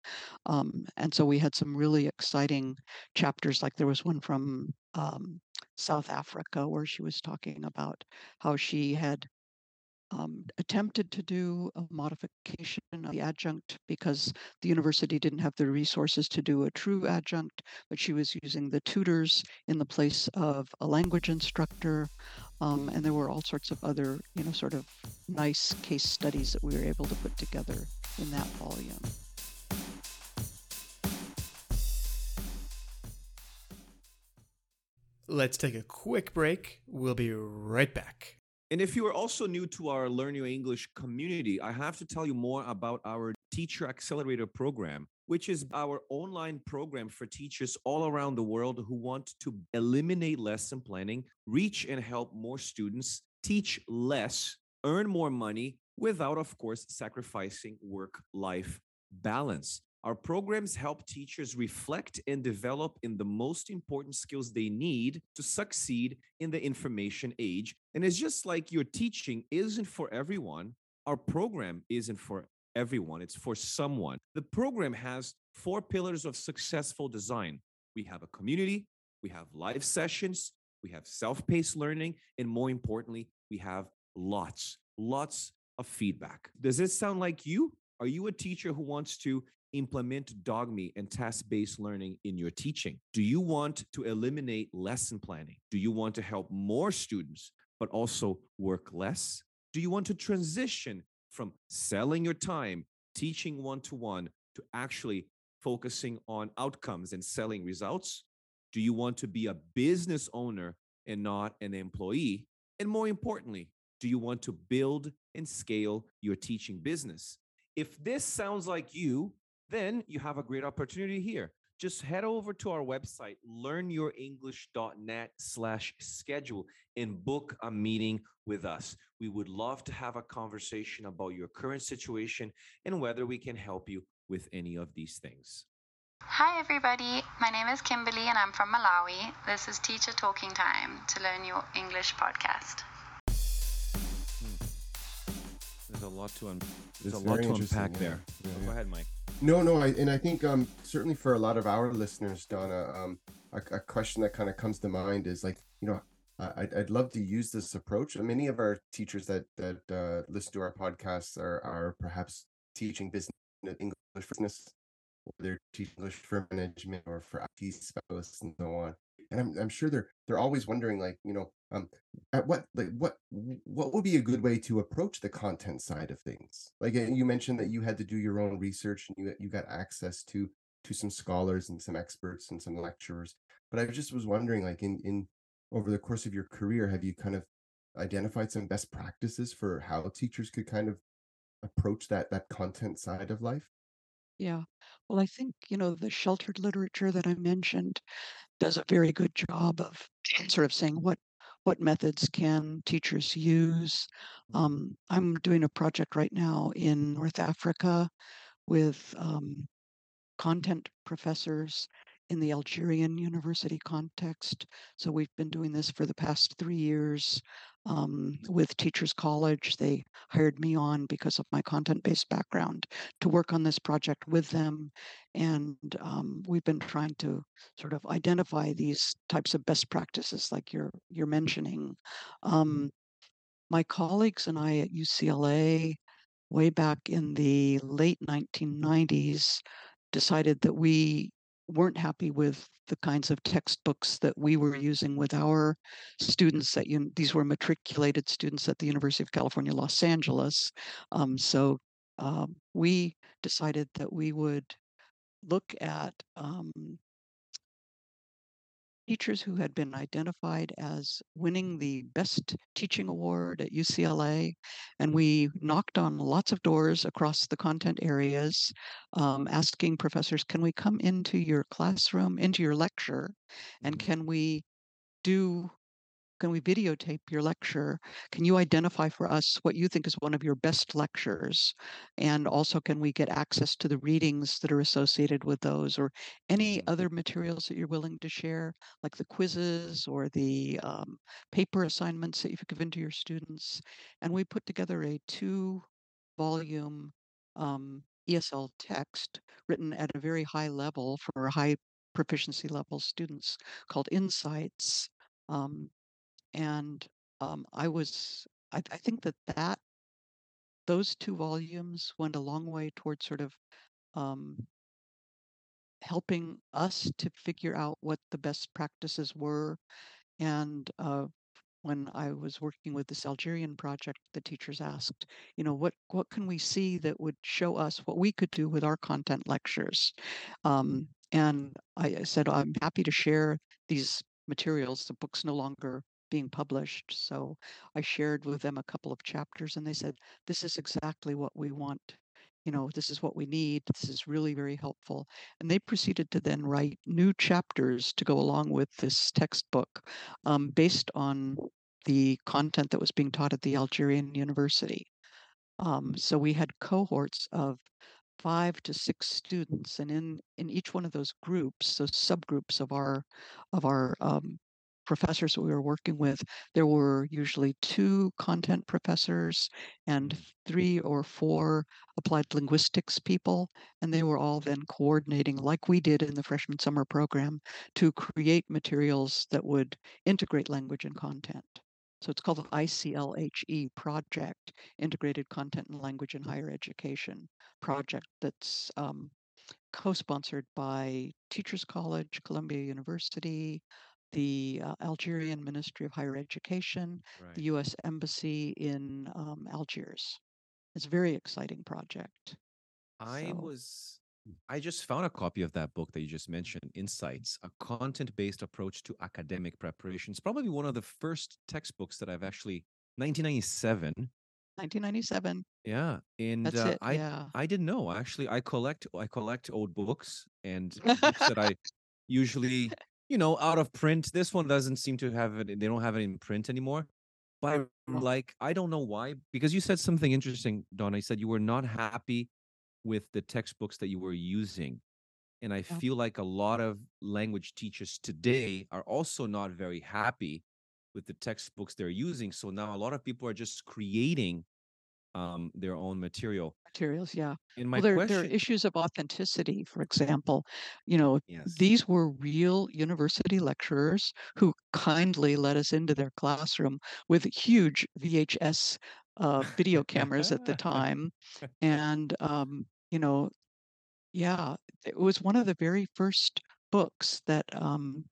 Um, and so we had some really exciting chapters, like there was one from um, South Africa where she was talking about how she had um, attempted to do a modification of the adjunct because the university didn't have the resources to do a true adjunct, but she was using the tutors in the place of a language instructor. Um, and there were all sorts of other, you know, sort of nice case studies that we were able to put together in that volume. Let's take a quick break. We'll be right back. And if you are also new to our Learn Your English community, I have to tell you more about our Teacher Accelerator program, which is our online program for teachers all around the world who want to eliminate lesson planning, reach and help more students, teach less, earn more money without, of course, sacrificing work life balance. Our programs help teachers reflect and develop in the most important skills they need to succeed in the information age. And it's just like your teaching isn't for everyone, our program isn't for everyone, it's for someone. The program has four pillars of successful design we have a community, we have live sessions, we have self paced learning, and more importantly, we have lots, lots of feedback. Does this sound like you? Are you a teacher who wants to implement dogme and task-based learning in your teaching? Do you want to eliminate lesson planning? Do you want to help more students but also work less? Do you want to transition from selling your time, teaching one-to-one to actually focusing on outcomes and selling results? Do you want to be a business owner and not an employee? And more importantly, do you want to build and scale your teaching business? If this sounds like you, then you have a great opportunity here. Just head over to our website, learnyourenglish.net slash schedule and book a meeting with us. We would love to have a conversation about your current situation and whether we can help you with any of these things. Hi, everybody. My name is Kimberly and I'm from Malawi. This is Teacher Talking Time to Learn Your English podcast. There's a lot to, un- there's a lot to unpack yeah. there. Yeah, So yeah. Go ahead, Mike. No, no, I, and I think um certainly for a lot of our listeners, Donna, um, a, a question that kind of comes to mind is like, you know, I, I'd, I'd love to use this approach. Many of our teachers that that uh, listen to our podcasts are are perhaps teaching business English business, or they're teaching English for management or for IT specialists and so on. And I'm I'm sure they're they're always wondering like, you know, um, at what like what what would be a good way to approach the content side of things like uh, you mentioned that you had to do your own research and you you got access to to some scholars and some experts and some lecturers but i just was wondering like in in over the course of your career have you kind of identified some best practices for how teachers could kind of approach that that content side of life Yeah. Well, I think, you know, the sheltered literature that I mentioned does a very good job of sort of saying what what methods can teachers use. Um, I'm doing a project right now in North Africa with um, content professors in the Algerian university context. So we've been doing this for the past three years um, with Teachers College. They hired me on because of my content based background to work on this project with them. And um, we've been trying to sort of identify these types of best practices like you're you're mentioning. Um, my colleagues and I at UCLA way back in the late 1990s decided that we weren't happy with the kinds of textbooks that we were using with our students at un- these were matriculated students at the University of California, Los Angeles. Um, so um, we decided that we would look at um, teachers who had been identified as winning the best teaching award at UCLA. And we knocked on lots of doors across the content areas, um, asking professors, can we come into your classroom, into your lecture, and can we do can we videotape your lecture? Can you identify for us what you think is one of your best lectures? And also, can we get access to the readings that are associated with those or any other materials that you're willing to share, like the quizzes or the um, paper assignments that you've given to your students? And we put together a two volume um, ESL text written at a very high level for high proficiency level students called Insights. Um, and um, I was I, I think that that those two volumes went a long way towards sort of um, helping us to figure out what the best practices were. And uh, when I was working with this Algerian project, the teachers asked, you know, what what can we see that would show us what we could do with our content lectures? Um, and I, I said, I'm happy to share these materials. The book's no longer being published. So I shared with them a couple of chapters and they said, this is exactly what we want. You know, this is what we need. This is really very helpful. And they proceeded to then write new chapters to go along with this textbook um, based on the content that was being taught at the Algerian University. Um, so we had cohorts of five to six students, and in in each one of those groups, those subgroups of our of our um, professors that we were working with, there were usually two content professors and three or four applied linguistics people, and they were all then coordinating, like we did in the freshman summer program, to create materials that would integrate language and content. So it's called the ICLHE project, Integrated Content and Language in Higher Education project that's um, co-sponsored by Teachers College, Columbia University, the uh, Algerian Ministry of Higher Education, Right. the U.S. Embassy in um, Algiers. It's a very exciting project. I So- was I just found a copy of that book that you just mentioned, Insights, a content based approach to academic preparation. It's probably one of the first textbooks that I've actually, 1997. 1997. Yeah. And uh, it. I, yeah. I didn't know. Actually, I collect I collect old books and [laughs] books that I usually, you know, out of print. This one doesn't seem to have it. They don't have it in print anymore. But Oh. like, I don't know why. Because you said something interesting, Donna. You said you were not happy with the textbooks that you were using. And I Yeah. feel like a lot of language teachers today are also not very happy with the textbooks they're using. So now a lot of people are just creating um, their own material. materials. Yeah. In my well, there, question, there are issues of authenticity. For example, you know, yes, these were real university lecturers who kindly let us into their classroom with huge VHS uh, video cameras at the time, [laughs] and um, you know, yeah, it was one of the very first books that um,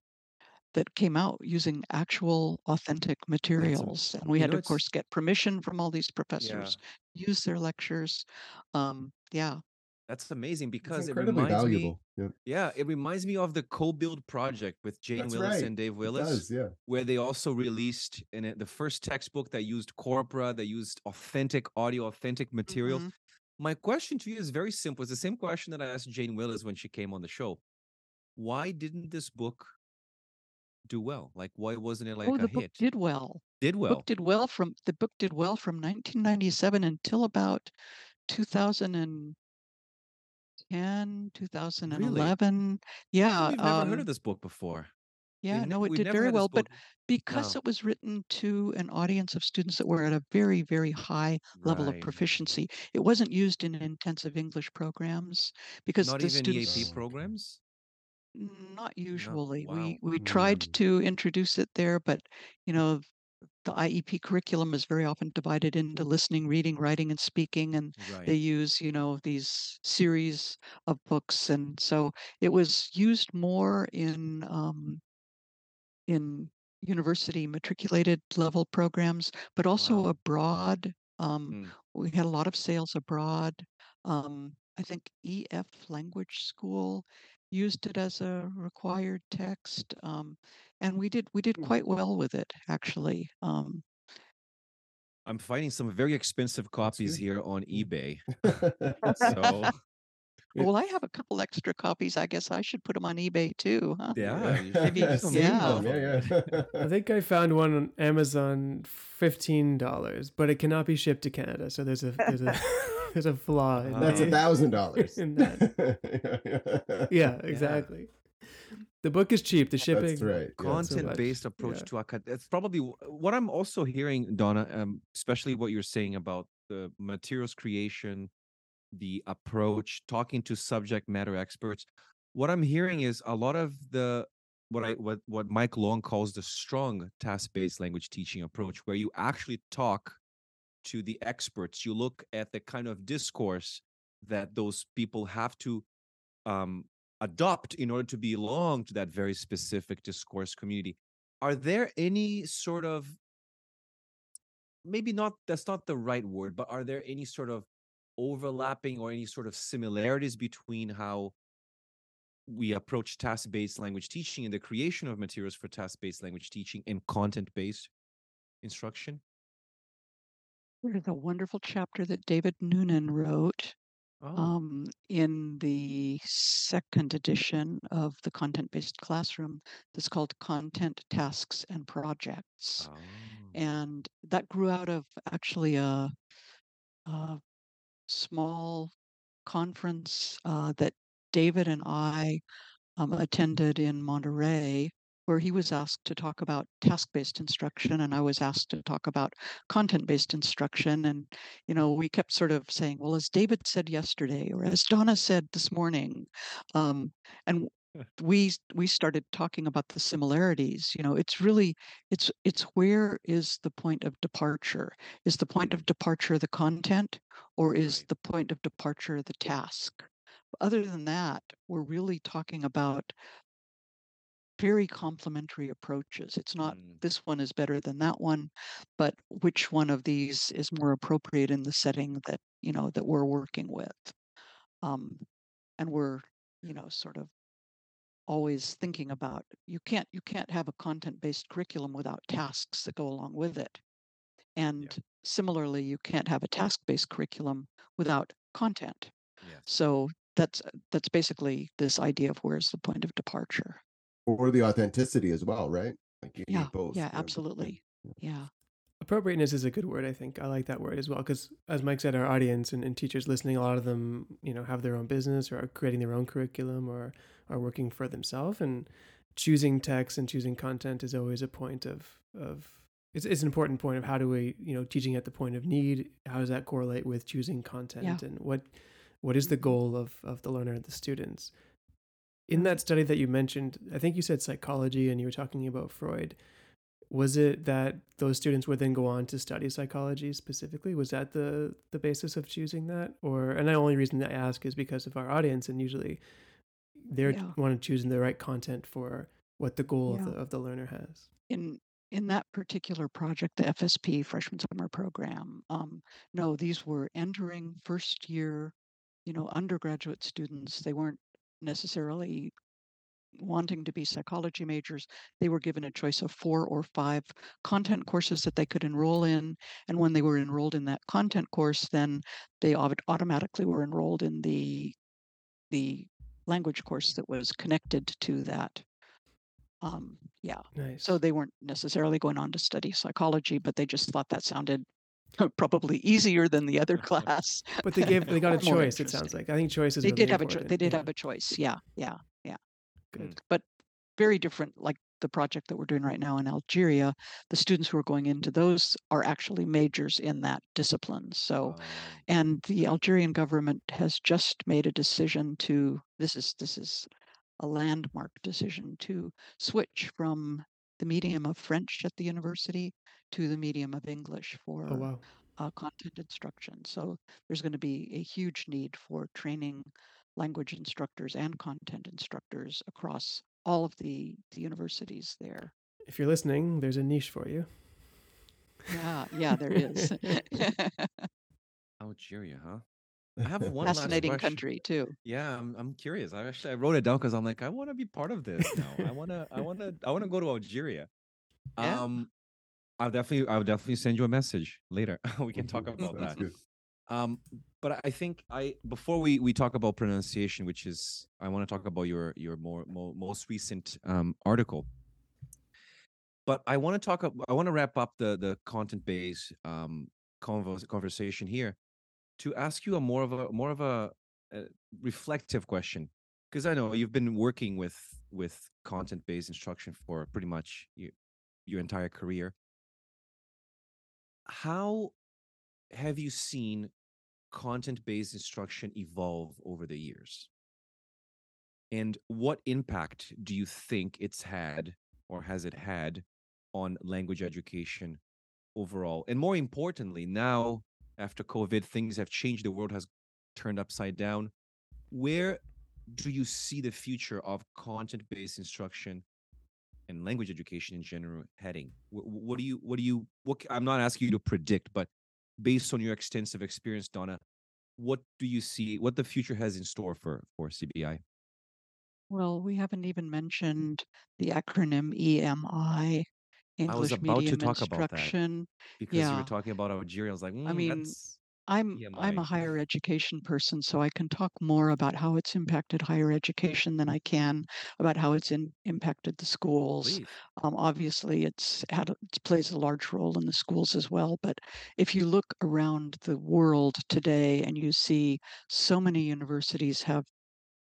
that came out using actual authentic materials, and we had to, of course, get permission from all these yeah, professors, use their lectures. Um, yeah, that's amazing because it reminds me. valuable. Yeah, Yeah, it reminds me of the COBUILD project with Jane that's Willis right. and Dave Willis. does. Yeah. where they also released in it the first textbook that used corpora, that used authentic audio, authentic material. Mhm. My question to you is very simple. It's the same question that I asked Jane Willis when she came on the show. Why didn't this book do well? Like, why wasn't it like oh, a the book hit? did well. Did The well. book did well from the book did well from 1997 until about 2010, 2011. Really? Yeah, We've never heard um, of this book before. Yeah, ne- no, it did very well. But because No. it was written to an audience of students that were at a very, very high level of proficiency, it wasn't used in intensive English programs because Not the even students. EAP Oh, programs. Not usually. wow. We we tried Mm. to introduce it there, but you know, the IEP curriculum is very often divided into listening, reading, writing, and speaking, and Right. they use you know these series of books, and so it was used more in um, in university matriculated level programs, but also Wow. abroad. Um, Mm. we had a lot of sales abroad. Um, I think EF Language School used it as a required text, um, and we did we did Hmm. quite well with it actually. Um, I'm finding some very expensive copies here on eBay. [laughs] So. Well, I have a couple extra copies. I guess I should put them on eBay too, huh? yeah, Maybe- yeah. yeah, yeah. [laughs] I think I found one on Amazon, fifteen dollars, but it cannot be shipped to Canada. So there's a there's a [laughs] there's a flaw. In That's a thousand dollars. [laughs] That. Yeah, exactly. The book is cheap. The shipping. That's right. yeah. So content based much, approach yeah. to acad It's probably what i'm also hearing donna um, especially what you're saying about the materials creation the approach talking to subject matter experts what i'm hearing is a lot of the what i what what mike long calls the strong task based language teaching approach where you actually talk to the experts you look at the kind of discourse that those people have to um, adopt in order to belong to that very specific discourse community. Are there any sort of maybe not that's not the right word, but are there any sort of overlapping or any sort of similarities between how we approach task-based language teaching and the creation of materials for task-based language teaching and content-based instruction? There's a wonderful chapter that David Nunan wrote Oh, um, in the second edition of the content based classroom that's called Content, Tasks, and Projects. oh. And that grew out of actually a, a small conference uh, that David and I um, attended in Monterey, where he was asked to talk about task based instruction, and I was asked to talk about content based instruction. And, you know, we kept sort of saying, well, as David said yesterday, or as Donna said this morning, um, and [laughs] we we started talking about the similarities you know it's really it's it's where is the point of departure is the point of departure the content or is Right. the point of departure the task? Other than that we're really talking about very complementary approaches. It's not Mm. this one is better than that one but which one of these is more appropriate in the setting that you know that we're working with? Um and we're you know sort of always thinking about you can't you can't have a content based curriculum without tasks that go along with it and similarly you can't have a task based curriculum without content Yes. so that's uh, that's basically this idea of where's the point of departure or the authenticity as well, right? Like you yeah need both. yeah you absolutely yeah Appropriateness is a good word, I think. I like that word as well because, as Mike said, our audience and, and teachers listening, a lot of them, you know, have their own business or are creating their own curriculum or are working for themselves. And choosing text and choosing content is always a point of of it's, it's an important point of how do we, you know, teaching at the point of need. How does that correlate with choosing content and what what is the goal of of the learner, and the students? In mm-hmm. that study that you mentioned, I think you said psychology and you were talking about Freud was it that those students would then go on to study psychology specifically was that the the basis of choosing that or and the only reason i ask is because of our audience and usually they're Yeah. want to choose the right content for what the goal Yeah. of, the, of the learner has in in that particular project, the FSP freshman summer program, um, no, these were entering first year, you know, undergraduate students. They weren't necessarily wanting to be psychology majors. They were given a choice of four or five content courses that they could enroll in, and when they were enrolled in that content course, then they automatically were enrolled in the the language course that was connected to that. Um, yeah. nice So they weren't necessarily going on to study psychology, but they just thought that sounded [laughs] probably easier than the other [laughs] class. but they gave they [laughs] got a choice it sounds like i think choice is They really did have a cho- they did Yeah, have a choice. Yeah, yeah, yeah. good But very different. Like the project that we're doing right now in Algeria, the students who are going into those are actually majors in that discipline. So Um, and the Algerian government has just made a decision to this is this is a landmark decision to switch from the medium of French at the university to the medium of English for oh wow uh, content instruction. So there's going to be a huge need for training language instructors and content instructors across all of the, the universities there. if you're listening there's a niche for you Yeah, yeah, there is. [laughs] [laughs] [laughs] Algeria, huh? I have [laughs] one Fascinating question. country too. Yeah, I'm, I'm curious. I actually I wrote it down because I'm like I want to be part of this now. I want to I want to I want to go to Algeria. [laughs] Yeah. Um, I'll definitely I'll definitely send you a message later. [laughs] we can talk about that. good. Um, but I think I before we we talk about pronunciation, which is I want to talk about your your more, more most recent um article. But I want to talk. I want to wrap up the the content based um convers- conversation here to ask you a more of a more of a, a reflective question because I know you've been working with with content based instruction for pretty much your, your entire career. How have you seen content based instruction evolve over the years? And what impact do you think it's had or has it had on language education overall? And more importantly, now after COVID, things have changed, the world has turned upside down. Where do you see the future of content based instruction and language education in general heading? What, what do you, what do you, what, I'm not asking you to predict, but based on your extensive experience, Donna, what do you see, what the future has in store for, for CBI? Well, we haven't even mentioned the acronym EMI, English about to Medium talk about that. Instruction. Because you Yeah. were talking about Algeria. I was like, I "Mm, mean, that's I'm I'm a EMI. higher education person, so I can talk more about how it's impacted higher education than I can about how it's in, impacted the schools. please. Um, obviously, it's had a- it plays a large role in the schools as well. But if you look around the world today and you see so many universities have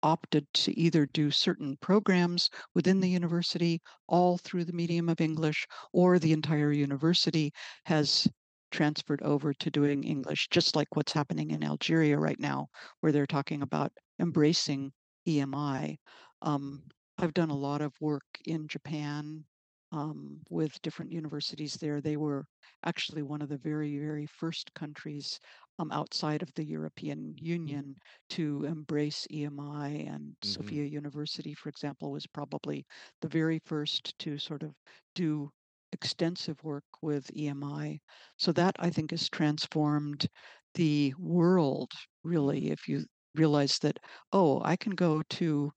opted to either do certain programs within the university all through the medium of English, or the entire university has transferred over to doing English, just like what's happening in Algeria right now, where they're talking about embracing EMI. Um, I've done a lot of work in Japan um, with different universities there. They were actually one of the very, very first countries um, outside of the European Union to embrace EMI. And Mhm. Sophia University, for example, was probably the very first to sort of do extensive work with EMI. So that I think has transformed the world really. If you realize that, oh, I can go to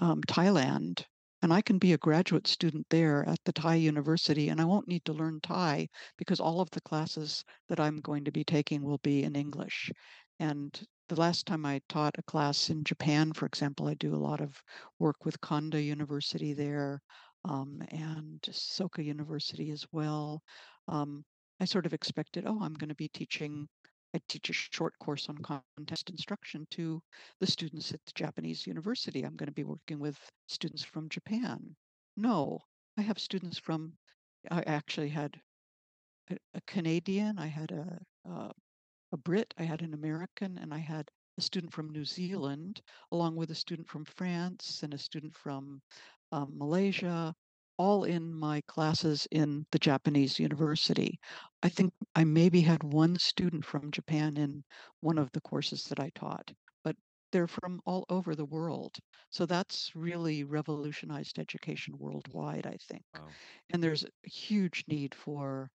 um, Thailand and I can be a graduate student there at the Thai University, and I won't need to learn Thai because all of the classes that I'm going to be taking will be in English. And the last time I taught a class in Japan, for example, I do a lot of work with Kanda University there um, and Soka University as well. Um, I sort of expected, oh, I'm going to be teaching I teach a short course on context instruction to the students at the Japanese university. I'm going to be working with students from Japan. No, I have students from, I actually had a, a Canadian, I had a, a, a Brit, I had an American, and I had a student from New Zealand, along with a student from France and a student from um, Malaysia, all in my classes in the Japanese university. I think I maybe had one student from Japan in one of the courses that I taught, but they're from all over the world. So that's really revolutionized education worldwide, I think. Wow. And there's a huge need for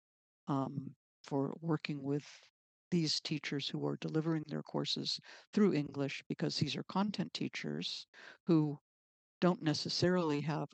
um, for working with these teachers who are delivering their courses through English because these are content teachers who don't necessarily have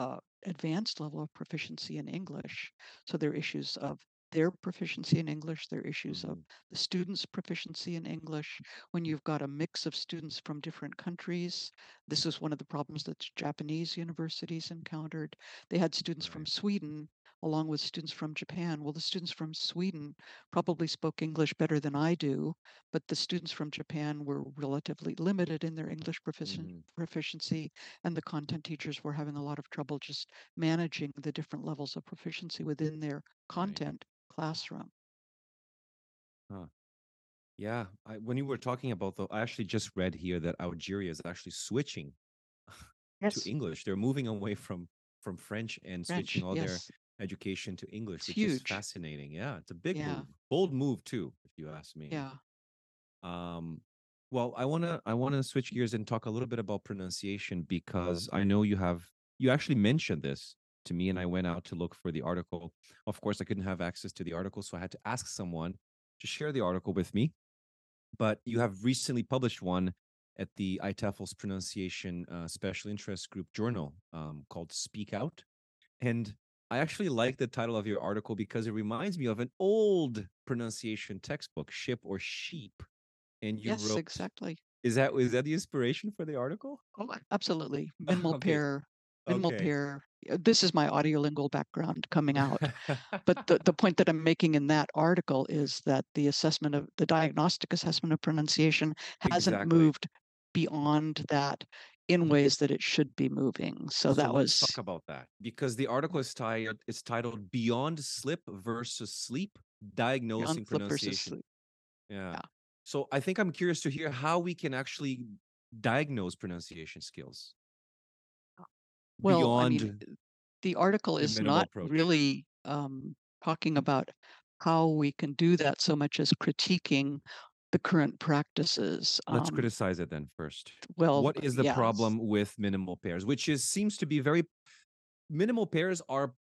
uh, advanced level of proficiency in English. So there are issues of their proficiency in English, there are issues of Mhm. the students' proficiency in English. When you've got a mix of students from different countries, this is one of the problems that Japanese universities encountered. They had students from Sweden along with students from Japan. Well, the students from Sweden probably spoke English better than I do, but the students from Japan were relatively limited in their English proficien- Mhm. proficiency, and the content teachers were having a lot of trouble just managing the different levels of proficiency within their content classroom. Yeah, I, when you were talking about the, I actually just read here that Algeria is actually switching [laughs] to English. They're moving away from from French and French, switching all their yes. Education to English, It's which is huge. fascinating. Yeah, it's a big Yeah. move, bold move too, if you ask me. Yeah. Um, well, I wanna I wanna switch gears and talk a little bit about pronunciation because I know you have you actually mentioned this to me, and I went out to look for the article. Of course, I couldn't have access to the article, so I had to ask someone to share the article with me. But you have recently published one at the IATEFL's pronunciation uh, special interest group journal um, called Speak Out, and I actually like the title of your article because it reminds me of an old pronunciation textbook, Ship or Sheep. And you yes, wrote, exactly. is that is that the inspiration for the article? Oh, absolutely. [laughs] Minimal Okay, pair, minimal okay. pair. uh, This is my audiolingual background coming out. [laughs] but the, the point that I'm making in that article is that the assessment of the diagnostic assessment of pronunciation hasn't Exactly. moved beyond that in ways that it should be moving. So, that was talk about that because the article is titled it's titled Beyond Slip versus Sleep Diagnosing beyond Pronunciation. sleep. Yeah. Yeah. So I think I'm curious to hear how we can actually diagnose pronunciation skills. Well, I mean, the article is not approach. really um, talking about how we can do that so much as critiquing the current practices. Let's Um, criticize it then first. well, what is the yes. problem with minimal pairs which is seems to be very minimal pairs are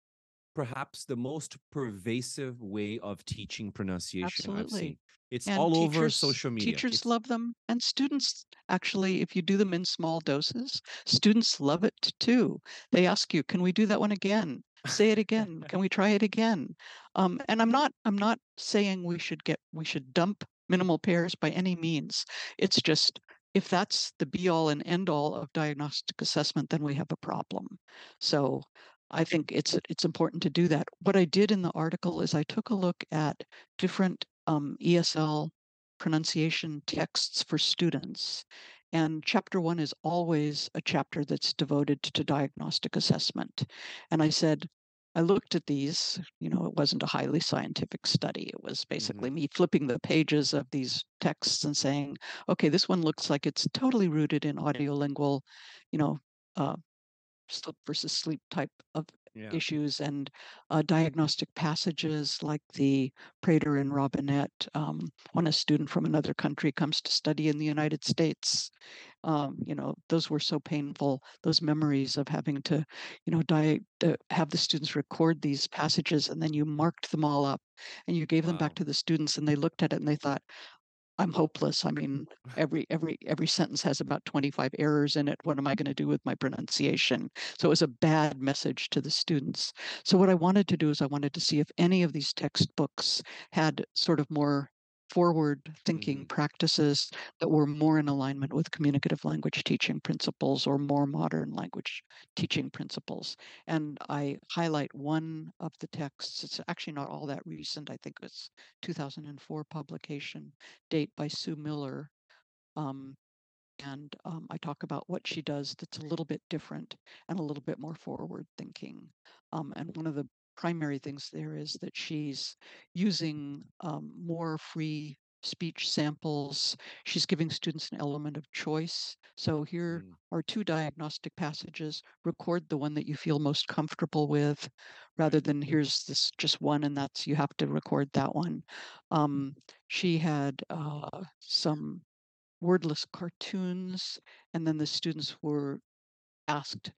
perhaps the most pervasive way of teaching pronunciation i've Absolutely. seen it's And all over social media Teachers It's- love them, and students actually, if you do them in small doses, students love it too. They ask you, "Can we do that one again? Say it again. Can we try it again?" Um, and I'm not, I'm not saying we should get, we should dump minimal pairs by any means. It's just if that's the be all and end all of diagnostic assessment, then we have a problem. So I think it's it's important to do that. What I did in the article is I took a look at different um, ESL pronunciation texts for students. And chapter one is always a chapter that's devoted to diagnostic assessment. And I said, I looked at these, you know, it wasn't a highly scientific study. It was basically me flipping the pages of these texts and saying, okay, this one looks like it's totally rooted in audiolingual, you know, uh, slip versus sleep type of yeah issues and uh, diagnostic passages like the Prator and Robinett. Um, when a student from another country comes to study in the United States, um, you know, those were so painful. Those memories of having to, you know, di- to have the students record these passages and then you marked them all up and you gave them back to the students and they looked at it and they thought, I'm hopeless. I mean, every every every sentence has about 25 errors in it. What am I going to do with my pronunciation? So it was a bad message to the students. So what I wanted to do is I wanted to see if any of these textbooks had sort of more forward thinking Mhm. practices that were more in alignment with communicative language teaching principles or more modern language teaching principles. And I highlight one of the texts. It's actually not all that recent. I think it's 2004 publication, date by Sue Miller. Um, and um, I talk about what she does that's a little bit different and a little bit more forward thinking. Um, and one of the primary things there is that she's using um, more free speech samples. She's giving students an element of choice. So here Mm. are two diagnostic passages. Record the one that you feel most comfortable with, rather than here's this just one and that's you have to record that one. Um, she had uh, some wordless cartoons, and then the students were asked,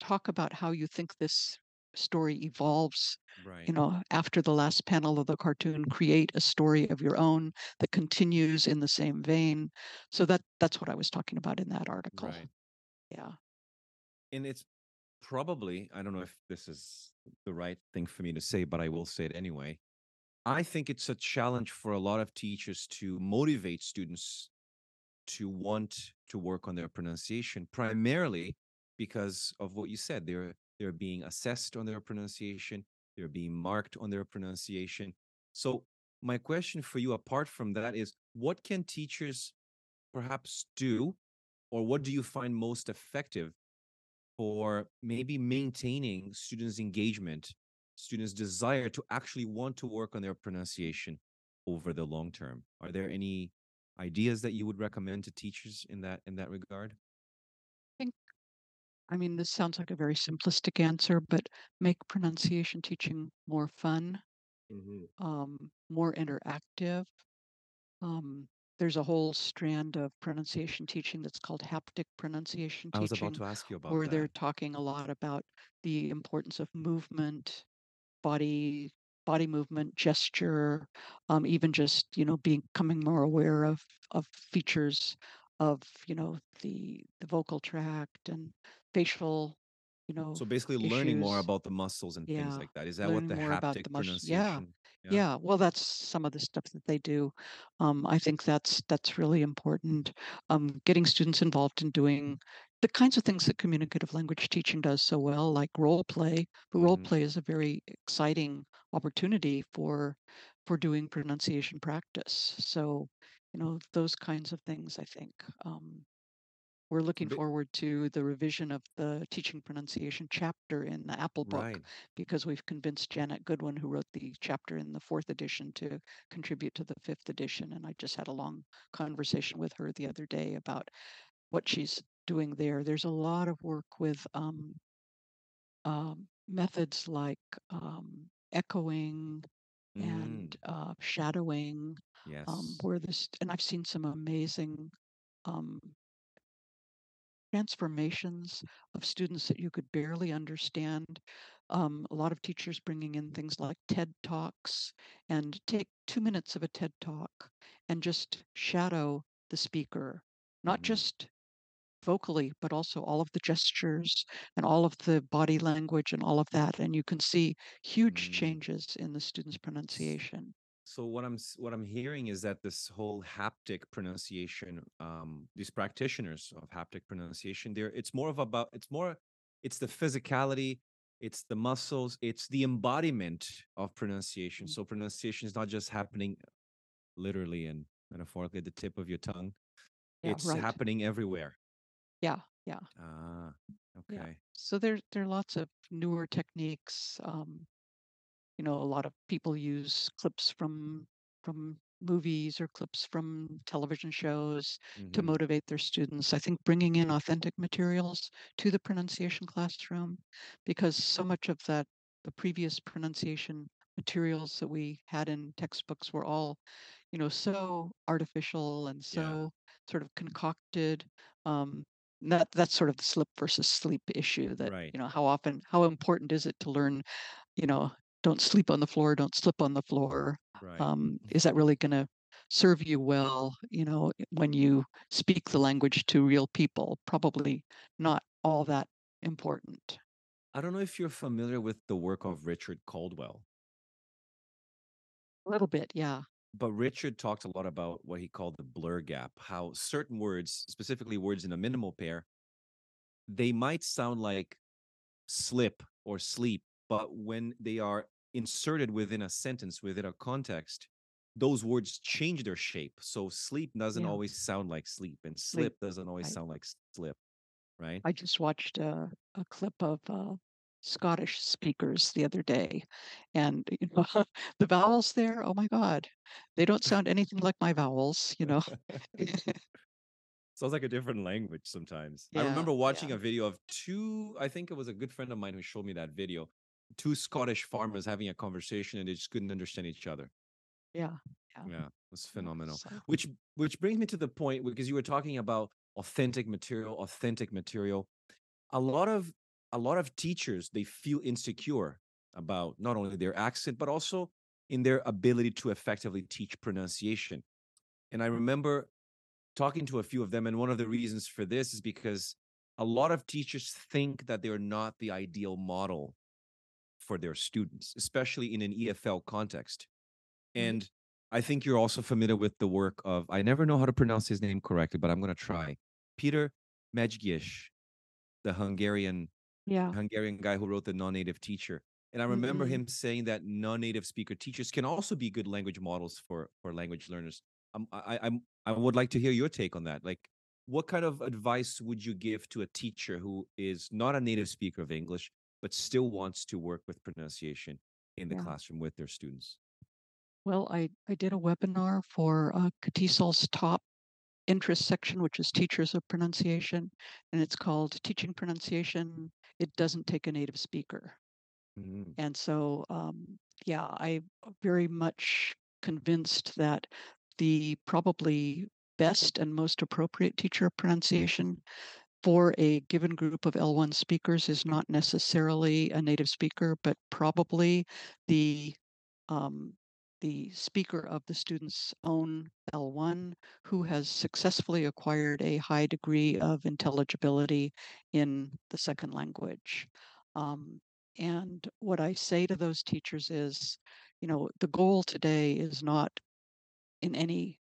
talk about how you think this story evolves Right. you know after the last panel of the cartoon create a story of your own that continues in the same vein so that that's what i was talking about in that article Right. yeah And it's probably, I don't know if this is the right thing for me to say, but I will say it anyway. I think it's a challenge for a lot of teachers to motivate students to want to work on their pronunciation, primarily because of what you said. They're they're being assessed on their pronunciation, they're being marked on their pronunciation. So my question for you, apart from that, is what can teachers perhaps do, or what do you find most effective for maybe maintaining students' engagement, students' desire to actually want to work on their pronunciation over the long term? Are there any ideas that you would recommend to teachers in that in that regard? I mean this sounds like a very simplistic answer but make pronunciation teaching more fun um, more interactive um, there's a whole strand of pronunciation teaching that's called haptic pronunciation I was about teaching to ask you about where they're that. talking a lot about the importance of movement, body body movement, gesture, um, even just you know becoming more aware of of features of you know the the vocal tract and facial you know So basically learning more about the muscles and things like that. Is that what learning the more about haptic the muscle. Yeah, pronunciation? Yeah. yeah. Well, that's some of the stuff that they do. Um, I think that's that's really important. Um, getting students involved in doing the kinds of things that communicative language teaching does so well, like role play. But role Mhm. play is a very exciting opportunity for for doing pronunciation practice. So, you know, those kinds of things. I think. Um, we're looking forward to the revision of the teaching pronunciation chapter in the Apple book right. because we've convinced Janet Goodwin, who wrote the chapter in the fourth edition, to contribute to the fifth edition. And I just had a long conversation with her the other day about what she's doing there. There's a lot of work with um, um, methods like um, echoing Mm, and uh, shadowing, um, yes. where this, and I've seen some amazing um, transformations of students that you could barely understand. Um, a lot of teachers bringing in things like TED Talks and take two minutes of a TED Talk and just shadow the speaker, not Mhm. just vocally, but also all of the gestures and all of the body language and all of that. And you can see huge Mm. changes in the student's pronunciation. So what I'm what I'm hearing is that this whole haptic pronunciation, um, these practitioners of haptic pronunciation, there it's more of about it's more it's the physicality, it's the muscles, it's the embodiment of pronunciation. Mm. So pronunciation is not just happening literally and metaphorically at the tip of your tongue. Yeah, It's right. happening everywhere. Yeah, yeah. Ah, Yeah. okay. So there there are lots of newer techniques. Um, you know, a lot of people use clips from from movies or clips from television shows to Mhm. motivate their students. I think bringing in authentic materials to the pronunciation classroom, because so much of that the previous pronunciation materials that we had in textbooks were all, you know, so artificial and Yeah. so sort of concocted. Um, that that's sort of the slip versus sleep issue that Right. you know how often how important is it to learn you know don't sleep on the floor don't slip on the floor Right. um, is that really going to serve you well, you know, when you speak the language to real people. Probably not all that important. I don't know if you're familiar with the work of Richard Cauldwell, A little bit, yeah. but Richard talked a lot about what he called the blur gap, how certain words, specifically words in a minimal pair, they might sound like slip or sleep, but when they are inserted within a sentence, within a context, those words change their shape. So sleep doesn't Yeah. always sound like sleep, and slip doesn't always right. sound like slip, right? I just watched a, a clip of uh, Scottish speakers the other day, and you know, [laughs] the vowels there, oh my God, they don't sound anything like my vowels, you know. [laughs] Sounds like a different language sometimes. I remember watching yeah. a video of two, I think it was a good friend of mine who showed me that video. Two Scottish farmers having a conversation and they just couldn't understand each other. Yeah, yeah, Yeah, it was phenomenal. So, Which which brings me to the point because you were talking about authentic material, authentic material. A lot of a lot of teachers they feel insecure about not only their accent but also in their ability to effectively teach pronunciation. And I remember talking to a few of them and one of the reasons for this is because a lot of teachers think that they're not the ideal model for their students, especially in an EFL context. And I think you're also familiar with the work of, I never know how to pronounce his name correctly, but I'm going to try. Peter Medgyes, the Hungarian yeah, Hungarian guy who wrote the non-native teacher. And I remember Mhm. him saying that non-native speaker teachers can also be good language models for for language learners. Um, I, I- I'm I would like to hear your take on that. Like, what kind of advice would you give to a teacher who is not a native speaker of English but still wants to work with pronunciation in the Yeah. classroom with their students? Well, I, I did a webinar for uh, CATESOL's top interest section, which is teachers of pronunciation, and it's called Teaching Pronunciation. It doesn't take a native speaker. Mm, And so, um, yeah, I'm very much convinced that the probably best and most appropriate teacher of pronunciation for a given group of L1 speakers is not necessarily a native speaker, but probably the um, the speaker of the student's own L1 who has successfully acquired a high degree of intelligibility in the second language. Um, and what I say to those teachers is, you know, the goal today is not in any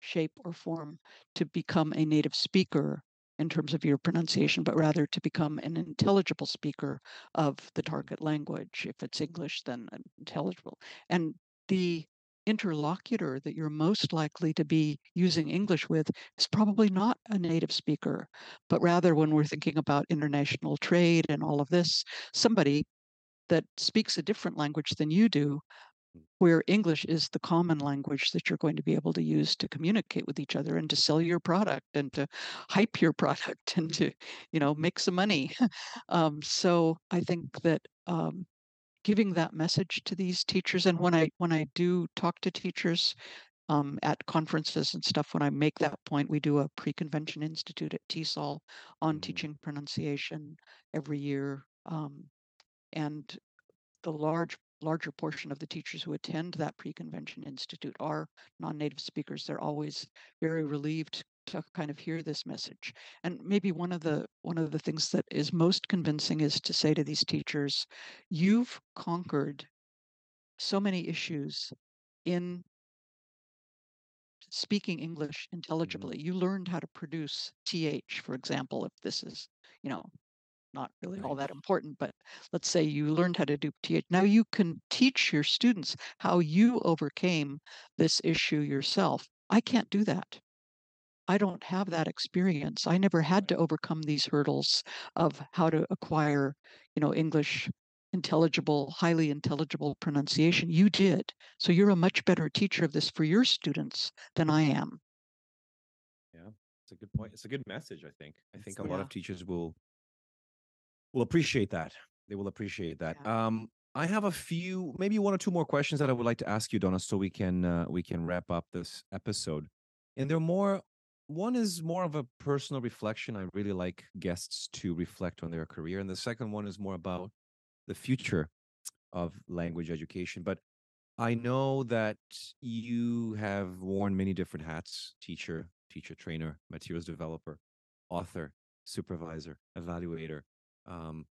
shape or form to become a native speaker in terms of your pronunciation, but rather to become an intelligible speaker of the mm-hmm. target language. If it's English, then intelligible. And the interlocutor that you're most likely to be using English with is probably not a native speaker, but rather when we're thinking about international trade and all of this, somebody that speaks a different language than you do where English is the common language that you're going to be able to use to communicate with each other and to sell your product and to hype your [laughs] product and to, you know, make some money. [laughs] um, so I think that um, giving that message to these teachers, and when I when I do talk to teachers um, at conferences and stuff, when I make that point, we do a pre-convention institute at TESOL on Mhm. teaching pronunciation every year. Um, and the large larger portion of the teachers who attend that pre-convention institute are non-native speakers. They're always very relieved to kind of hear this message. And maybe one of the one of the things that is most convincing is to say to these teachers you've conquered so many issues in speaking english mm-hmm. intelligibly. You learned how to produce th for example if this is you know not really all that important, but let's say you learned how to do TH. Now you can teach your students how you overcame this issue yourself. I can't do that. I don't have that experience. I never had to overcome these hurdles of how to acquire, you know, English intelligible, highly intelligible pronunciation. You did. So you're a much better teacher of this for your students than I am. Yeah, it's a good point. It's a good message, I think. I think a oh, lot of teachers will will appreciate that. They will appreciate that. Yeah. Um, I have a few, maybe one or two more questions that I would like to ask you, Donna, so we can uh, we can wrap up this episode. And they're more. One is more of a personal reflection. I really like guests to reflect on their career, and the second one is more about the future of language education. But I know that you have worn many different hats teacher, teacher trainer, materials developer, author, supervisor, evaluator, um,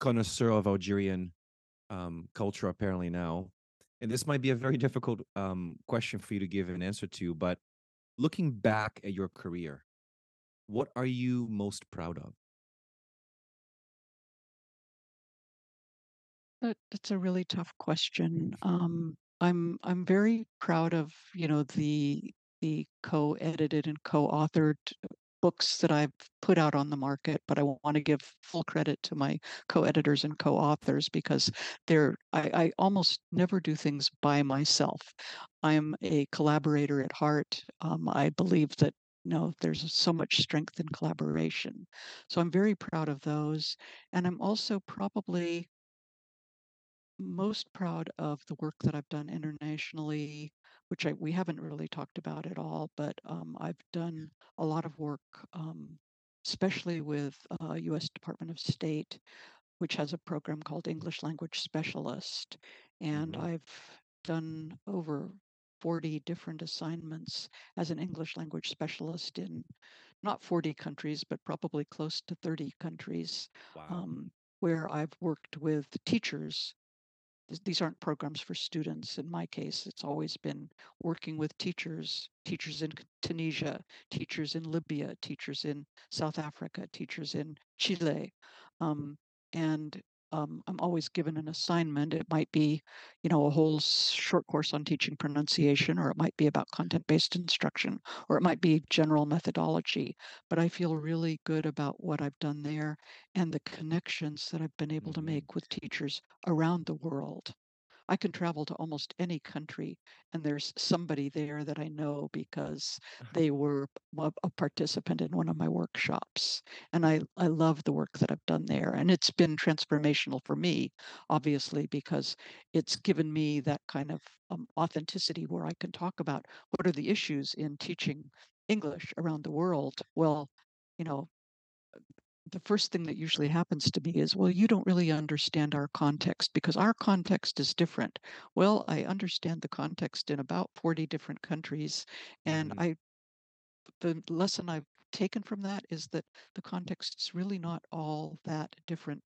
connoisseur of Algerian um, culture, apparently now. And this might be a very difficult um, question for you to give an answer to, but looking back at your career, what are you most proud of? That, that's a really tough question. [laughs] Um, I'm I'm very proud of you know the the co-edited and co-authored books that I've put out on the market, but I want to give full credit to my co-editors and co-authors because they're I, I almost never do things by myself. I'm a collaborator at heart. Um, I believe that you know there's so much strength in collaboration. So I'm very proud of those. And I'm also probably most proud of the work that I've done internationally, which I, we haven't really talked about at all, but um, I've done a lot of work, um, especially with uh, U.S. Department of State, which has a program called English Language Specialist, and Mhm. I've done over 40 different assignments as an English language specialist in not 40 countries, but probably close to 30 countries, Wow. um, where I've worked with teachers these aren't programs for students. In my case, it's always been working with teachers, teachers in Tunisia, teachers in Libya, teachers in South Africa, teachers in Chile. Um, and um, I'm always given an assignment. It might be, you know, a whole short course on teaching pronunciation, or it might be about content based instruction, or it might be general methodology. But I feel really good about what I've done there and the connections that I've been able to Mhm. make with teachers around the world. I can travel to almost any country, and there's somebody there that I know because they were a a participant in one of my workshops. And I, I love the work that I've done there. And it's been transformational for me, obviously, because it's given me that kind of um, authenticity where I can talk about what are the issues in teaching English around the world. Well, you know, the first thing that usually happens to me is, well, you don't really understand our context because our context is different. Well, I understand the context in about 40 different countries. And Mhm. I, the lesson I've taken from that is that the context is really not all that different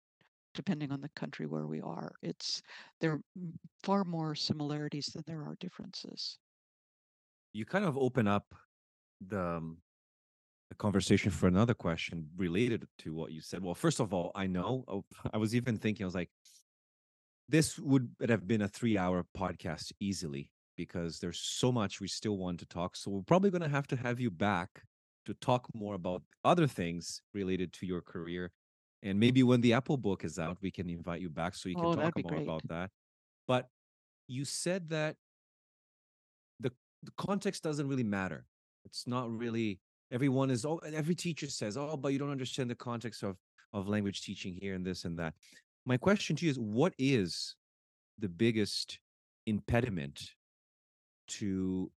depending on the country where we are. It's there are far more similarities than there are differences. You kind of open up the the conversation for another question related to what you said. Well, first of all, I know oh, [laughs] I was even thinking, I was like, this would have been a three hour podcast easily because there's so much we still want to talk. So we're probably going to have to have you back to talk more about other things related to your career. And maybe when the Apple book is out, we can invite you back so you can Oh, talk more great. about that. But you said that the, the context doesn't really matter. It's not really everyone is oh every teacher says, oh, but you don't understand the context of of language teaching here and this and that. My question to you is what is the biggest impediment to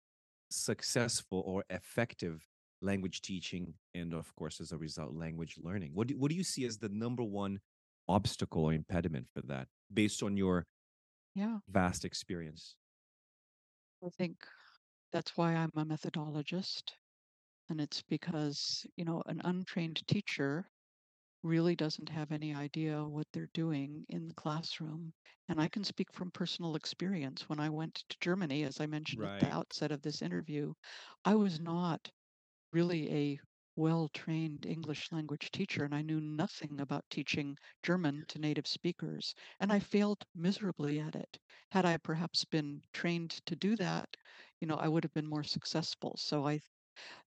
successful or effective language teaching and of course as a result language learning what do, what do you see as the number one obstacle or impediment for that based on your Yeah, vast experience I think that's why I'm a methodologist. And it's because, you know, an untrained teacher really doesn't have any idea what they're doing in the classroom. And I can speak from personal experience. When I went to Germany, as I mentioned at the outset of this interview, I was not really a well trained English language teacher, and I knew nothing about teaching German to native speakers. And I failed miserably at it. Had I perhaps been trained to do that, you know, I would have been more successful. So I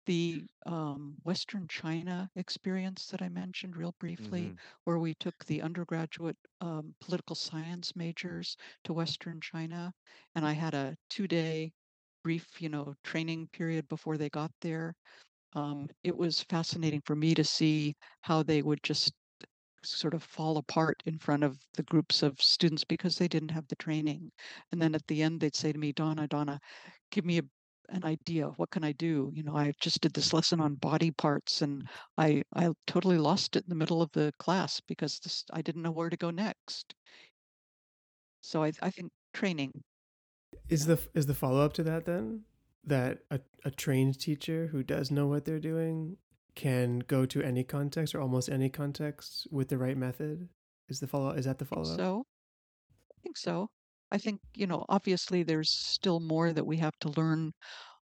the um, Western China experience that I mentioned real briefly, hmm where we took the undergraduate um, political science majors to Western China, and I had a two day brief, you know, training period before they got there. Um, it was fascinating for me to see how they would just sort of fall apart in front of the groups of students because they didn't have the training. And then at the end, they'd say to me, Donna, Donna, give me a, an idea. What can I do? You know, I just did this mm-hmm. lesson on body parts and I, I totally lost it in the middle of the class because this, I didn't know where to go next. So I, I think training. Is the is the follow up to that then that a, a trained teacher who does know what they're doing can go to any context or almost any context with the right method? Is the follow is that the follow up? So I think so. I think, you know, obviously there's still more that we have to learn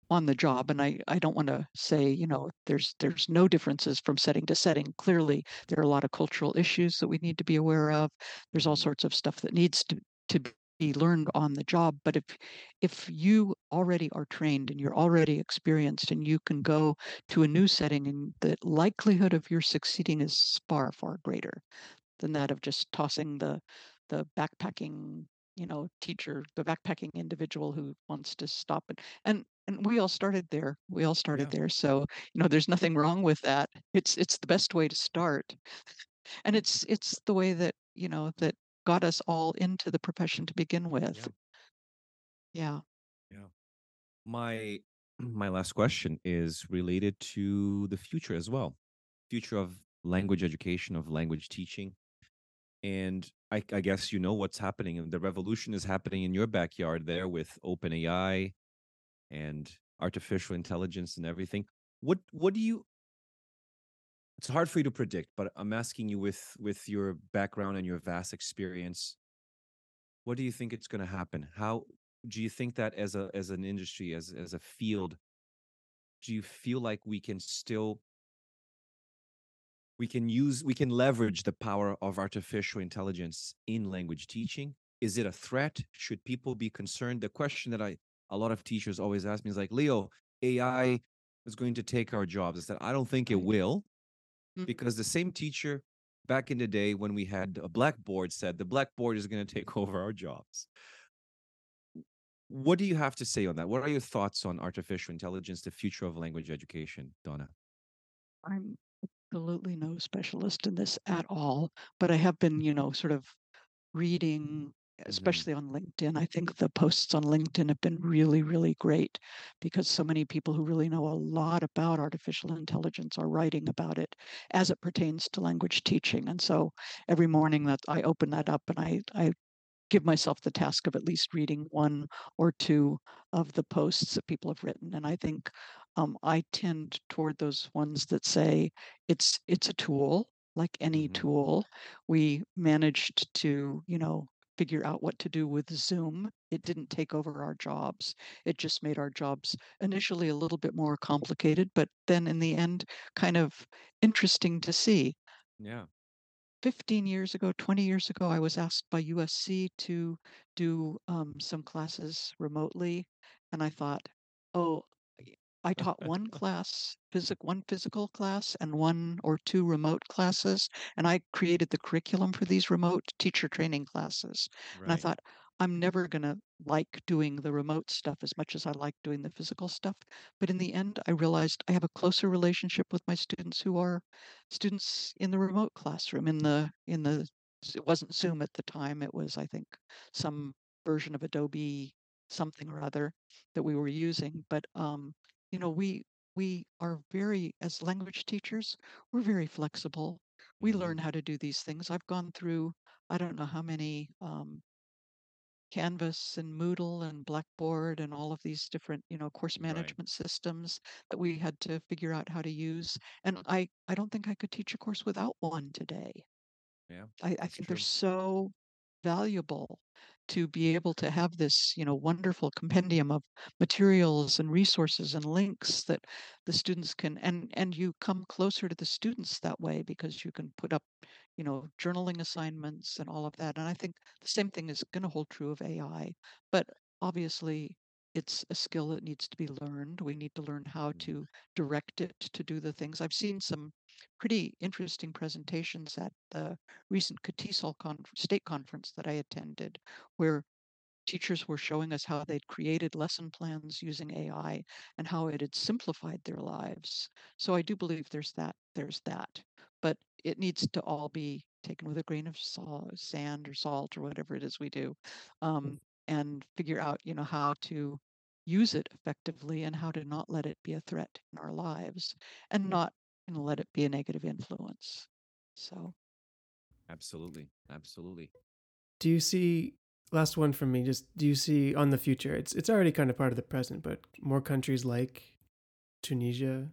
on the job and I, I don't want to say you know there's there's no differences from setting to setting. Clearly there are a lot of cultural issues that we need to be aware of. There's all sorts of stuff that needs to to be learned on the job but if if you already are trained and you're already experienced and you can go to a new setting and the likelihood of your succeeding is far far greater than that of just tossing the the backpacking you know teacher the backpacking individual who wants to stop it and and we all started there we all started Yeah. there so you know there's nothing wrong with that it's it's the best way to start. And it's it's the way that you know that got us all into the profession to begin with. Yeah. yeah. My [clears throat] my last question is related to the future as well future of language education of language teaching and I, I guess you know what's happening and the revolution is happening in your backyard there with open ai and artificial intelligence and everything. What what do you it's hard for you to predict but i'm asking you with with your background and your vast experience what do you think it's going to happen? How do you think that as a as an industry as as a field do you feel like we can still we can use we can leverage the power of artificial intelligence in language teaching. Is it a threat? Should people be concerned? The question that i a lot of teachers always ask me is like leo ai is going to take our jobs. I said i don't think it will Mhm. because the same teacher back in the day when we had a blackboard said the blackboard is going to take [laughs] over our jobs. What do you have to say on that? What are your thoughts on artificial intelligence the future of language education donna? I'm absolutely no specialist in this at all but i have been you mm-hmm. know sort of reading mm-hmm. especially on linkedin i think the posts on linkedin have been really really great because so many people who really know a lot about artificial intelligence are writing about it as it pertains to language teaching and so every morning that i open that up and i i give myself the task of at least reading one or two of the posts that people have written and i think um, i tend toward those ones that say it's it's a tool like any Mhm. tool we managed to you know figure out what to do with zoom it didn't take over our jobs it just made our jobs initially a little bit more complicated but then in the end kind of interesting to see yeah 15 years ago, 20 years ago, I was asked by USC to do um, some classes remotely. And I thought, oh, I taught one class, physic, one physical class and one or two remote classes. And I created the curriculum for these remote teacher training classes. And I thought, I'm never going to like doing the remote stuff as much as I like doing the physical stuff. But in the end, I realized I have a closer relationship with my students who are students in the remote classroom in the in the it wasn't zoom at the time it was i think some version of adobe something or other that we were using but um you know we we are very as language teachers we're very flexible we learn how to do these things i've gone through i don't know how many um Canvas and Moodle and Blackboard and all of these different, you know, course Right. management systems that we had to figure out how to use. And I, I don't think I could teach a course without one today. yeah I, I think they're so valuable to be able to have this, you know, wonderful compendium of materials and resources and links that the students can and and you come closer to the students that way because you can put up, you know, journaling assignments and all of that. And I think the same thing is going to hold true of AI, but obviously it's a skill that needs to be learned. We need to learn how Mhm. to direct it to do the things. I've seen some pretty interesting presentations at the recent CATESOL con- state conference that I attended, where teachers were showing us how they'd created lesson plans using AI and how it had simplified their lives. So I do believe there's that. There's that, but it needs to all be taken with a grain of salt, sand or salt or whatever it is we do, um, and figure out, you know, how to use it effectively and how to not let it be a threat in our lives and mm-hmm. not you know, let it be a negative influence. So absolutely absolutely Do you see last one from me. Just do you see on the future? It's it's already kind of part of the present, but more countries like Tunisia,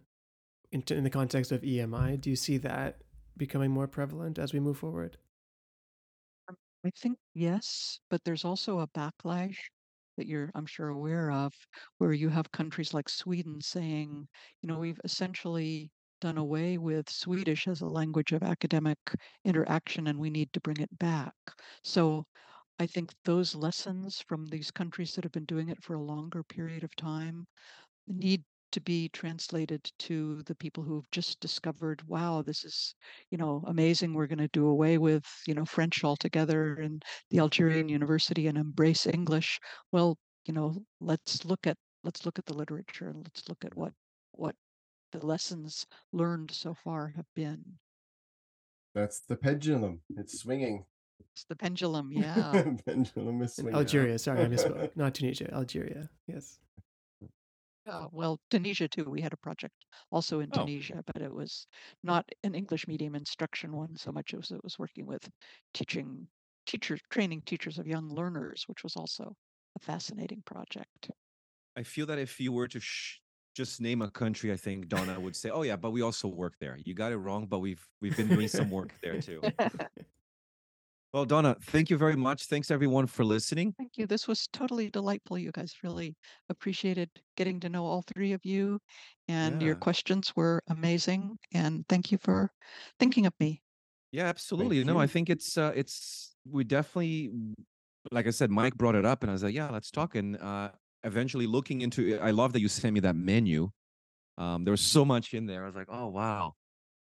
in, in the context of EMI, do you see that becoming more prevalent as we move forward? I think yes, but there's also a backlash that you're, I'm sure, aware of, where you have countries like Sweden saying, you know, we've essentially done away with Swedish as a language of academic interaction and we need to bring it back. So I think those lessons from these countries that have been doing it for a longer period of time need to be translated to the people who've just discovered, wow, this is, you know, amazing. We're going to do away with, you know, French altogether in the Algerian university and embrace English. Well, you know, let's look at let's look at the literature and let's look at what what the lessons learned so far have been. That's the pendulum. It's swinging. It's the pendulum, [laughs] yeah. pendulum is swinging. Algeria, sorry, I misspoke. Not Tunisia, Algeria. Yes. Uh, well, Tunisia too. We had a project also in Oh. Tunisia, but it was not an English medium instruction one so much as it was working with teaching teachers, training teachers of young learners, which was also a fascinating project. I feel that if you were to sh- just name a country, I think Donna would say, "Oh yeah, but we also work there." You got it wrong, but we've we've been doing some work there too. [laughs] [laughs] Well, Donna, thank you very much. Thanks everyone for listening. Thank you. This was totally delightful. You guys really appreciated getting to know all three of you, and your questions were amazing. And thank you for thinking of me. Yeah, absolutely. No, I think it's uh it's we definitely like I said, Mike brought it up and I was like, yeah, let's talk. And uh eventually looking into it, I love that you sent me that menu. Um there was so much in there. I was like, oh wow.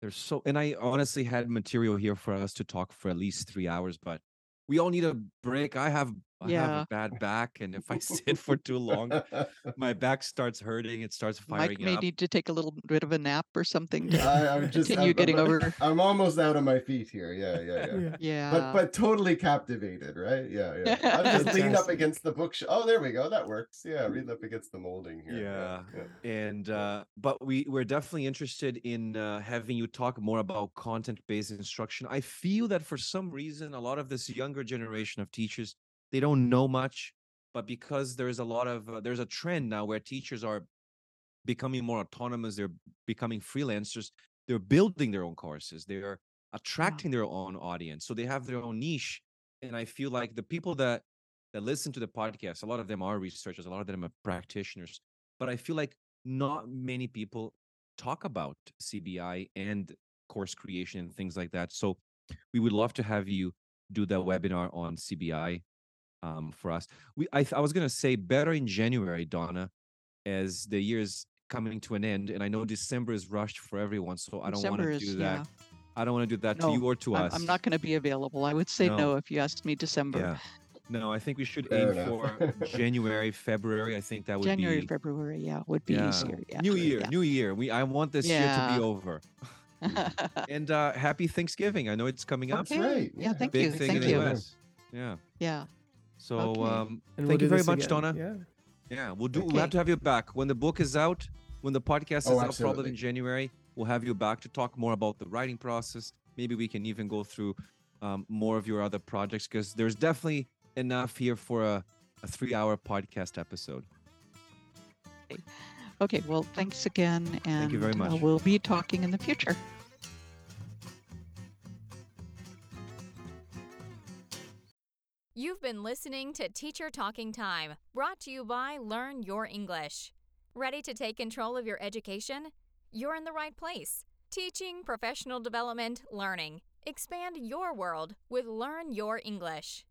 There's so and I honestly had material here for us to talk for at least three hours, but we all need a break. I have I have Yeah. a bad back, and if I [laughs] sit for [laughs] too long, my back starts hurting. It starts firing. Mike firing may up. need to take a little bit of a nap or something to [laughs] I, I'm just continue I'm, getting I'm, over. I'm almost out of my feet here. Yeah, yeah, yeah. Yeah. Yeah. But but totally captivated, right? Yeah, yeah. I'm just leaning up against the bookshelf. Oh, there we go. That works. Yeah, lean up against the molding here. Yeah. yeah. and uh but we we're definitely interested in uh, having you talk more about content based instruction i feel that for some reason a lot of this younger generation of teachers they don't know much but because there's a lot of uh, there's a trend now where teachers are becoming more autonomous they're becoming freelancers they're building their own courses they're attracting their own audience so they have their own niche and i feel like the people that that listen to the podcast a lot of them are researchers a lot of them are practitioners but i feel like not many people talk about cbi and course creation and things like that so we would love to have you do that webinar on cbi um, for us we I, I was going to say better in january donna as the year's coming to an end and i know december is rushed for everyone so i don't want to do that yeah. i don't want to do that to you or to I'm, us I'm not going to be available. I would say no, No. if you asked me December. yeah no i think we should Fair aim enough. for january february i think that would be January, be February, yeah, would be yeah. easier. Yeah. new year new year we i want this year to be over [laughs] and uh happy thanksgiving i know it's coming up That's right. Yeah, thank big you. thing Thank in the you. us yeah yeah. So Okay. um And we'll thank you very much again. donna Yeah. Yeah, we'll do. We'll have to have you back when the book is out. When the podcast is Oh, out, probably in January, we'll have you back to talk more about the writing process. Maybe we can even go through um, more of your other projects because there's definitely enough here for a, a three-hour podcast episode. Okay. Well, thanks again. And Thank you very uh, much. we'll be talking in the future. You've been listening to Teacher Talking Time, brought to you by Learn Your English. Ready to take control of your education? You're in the right place. Teaching, professional development, learning. Expand your world with Learn Your English.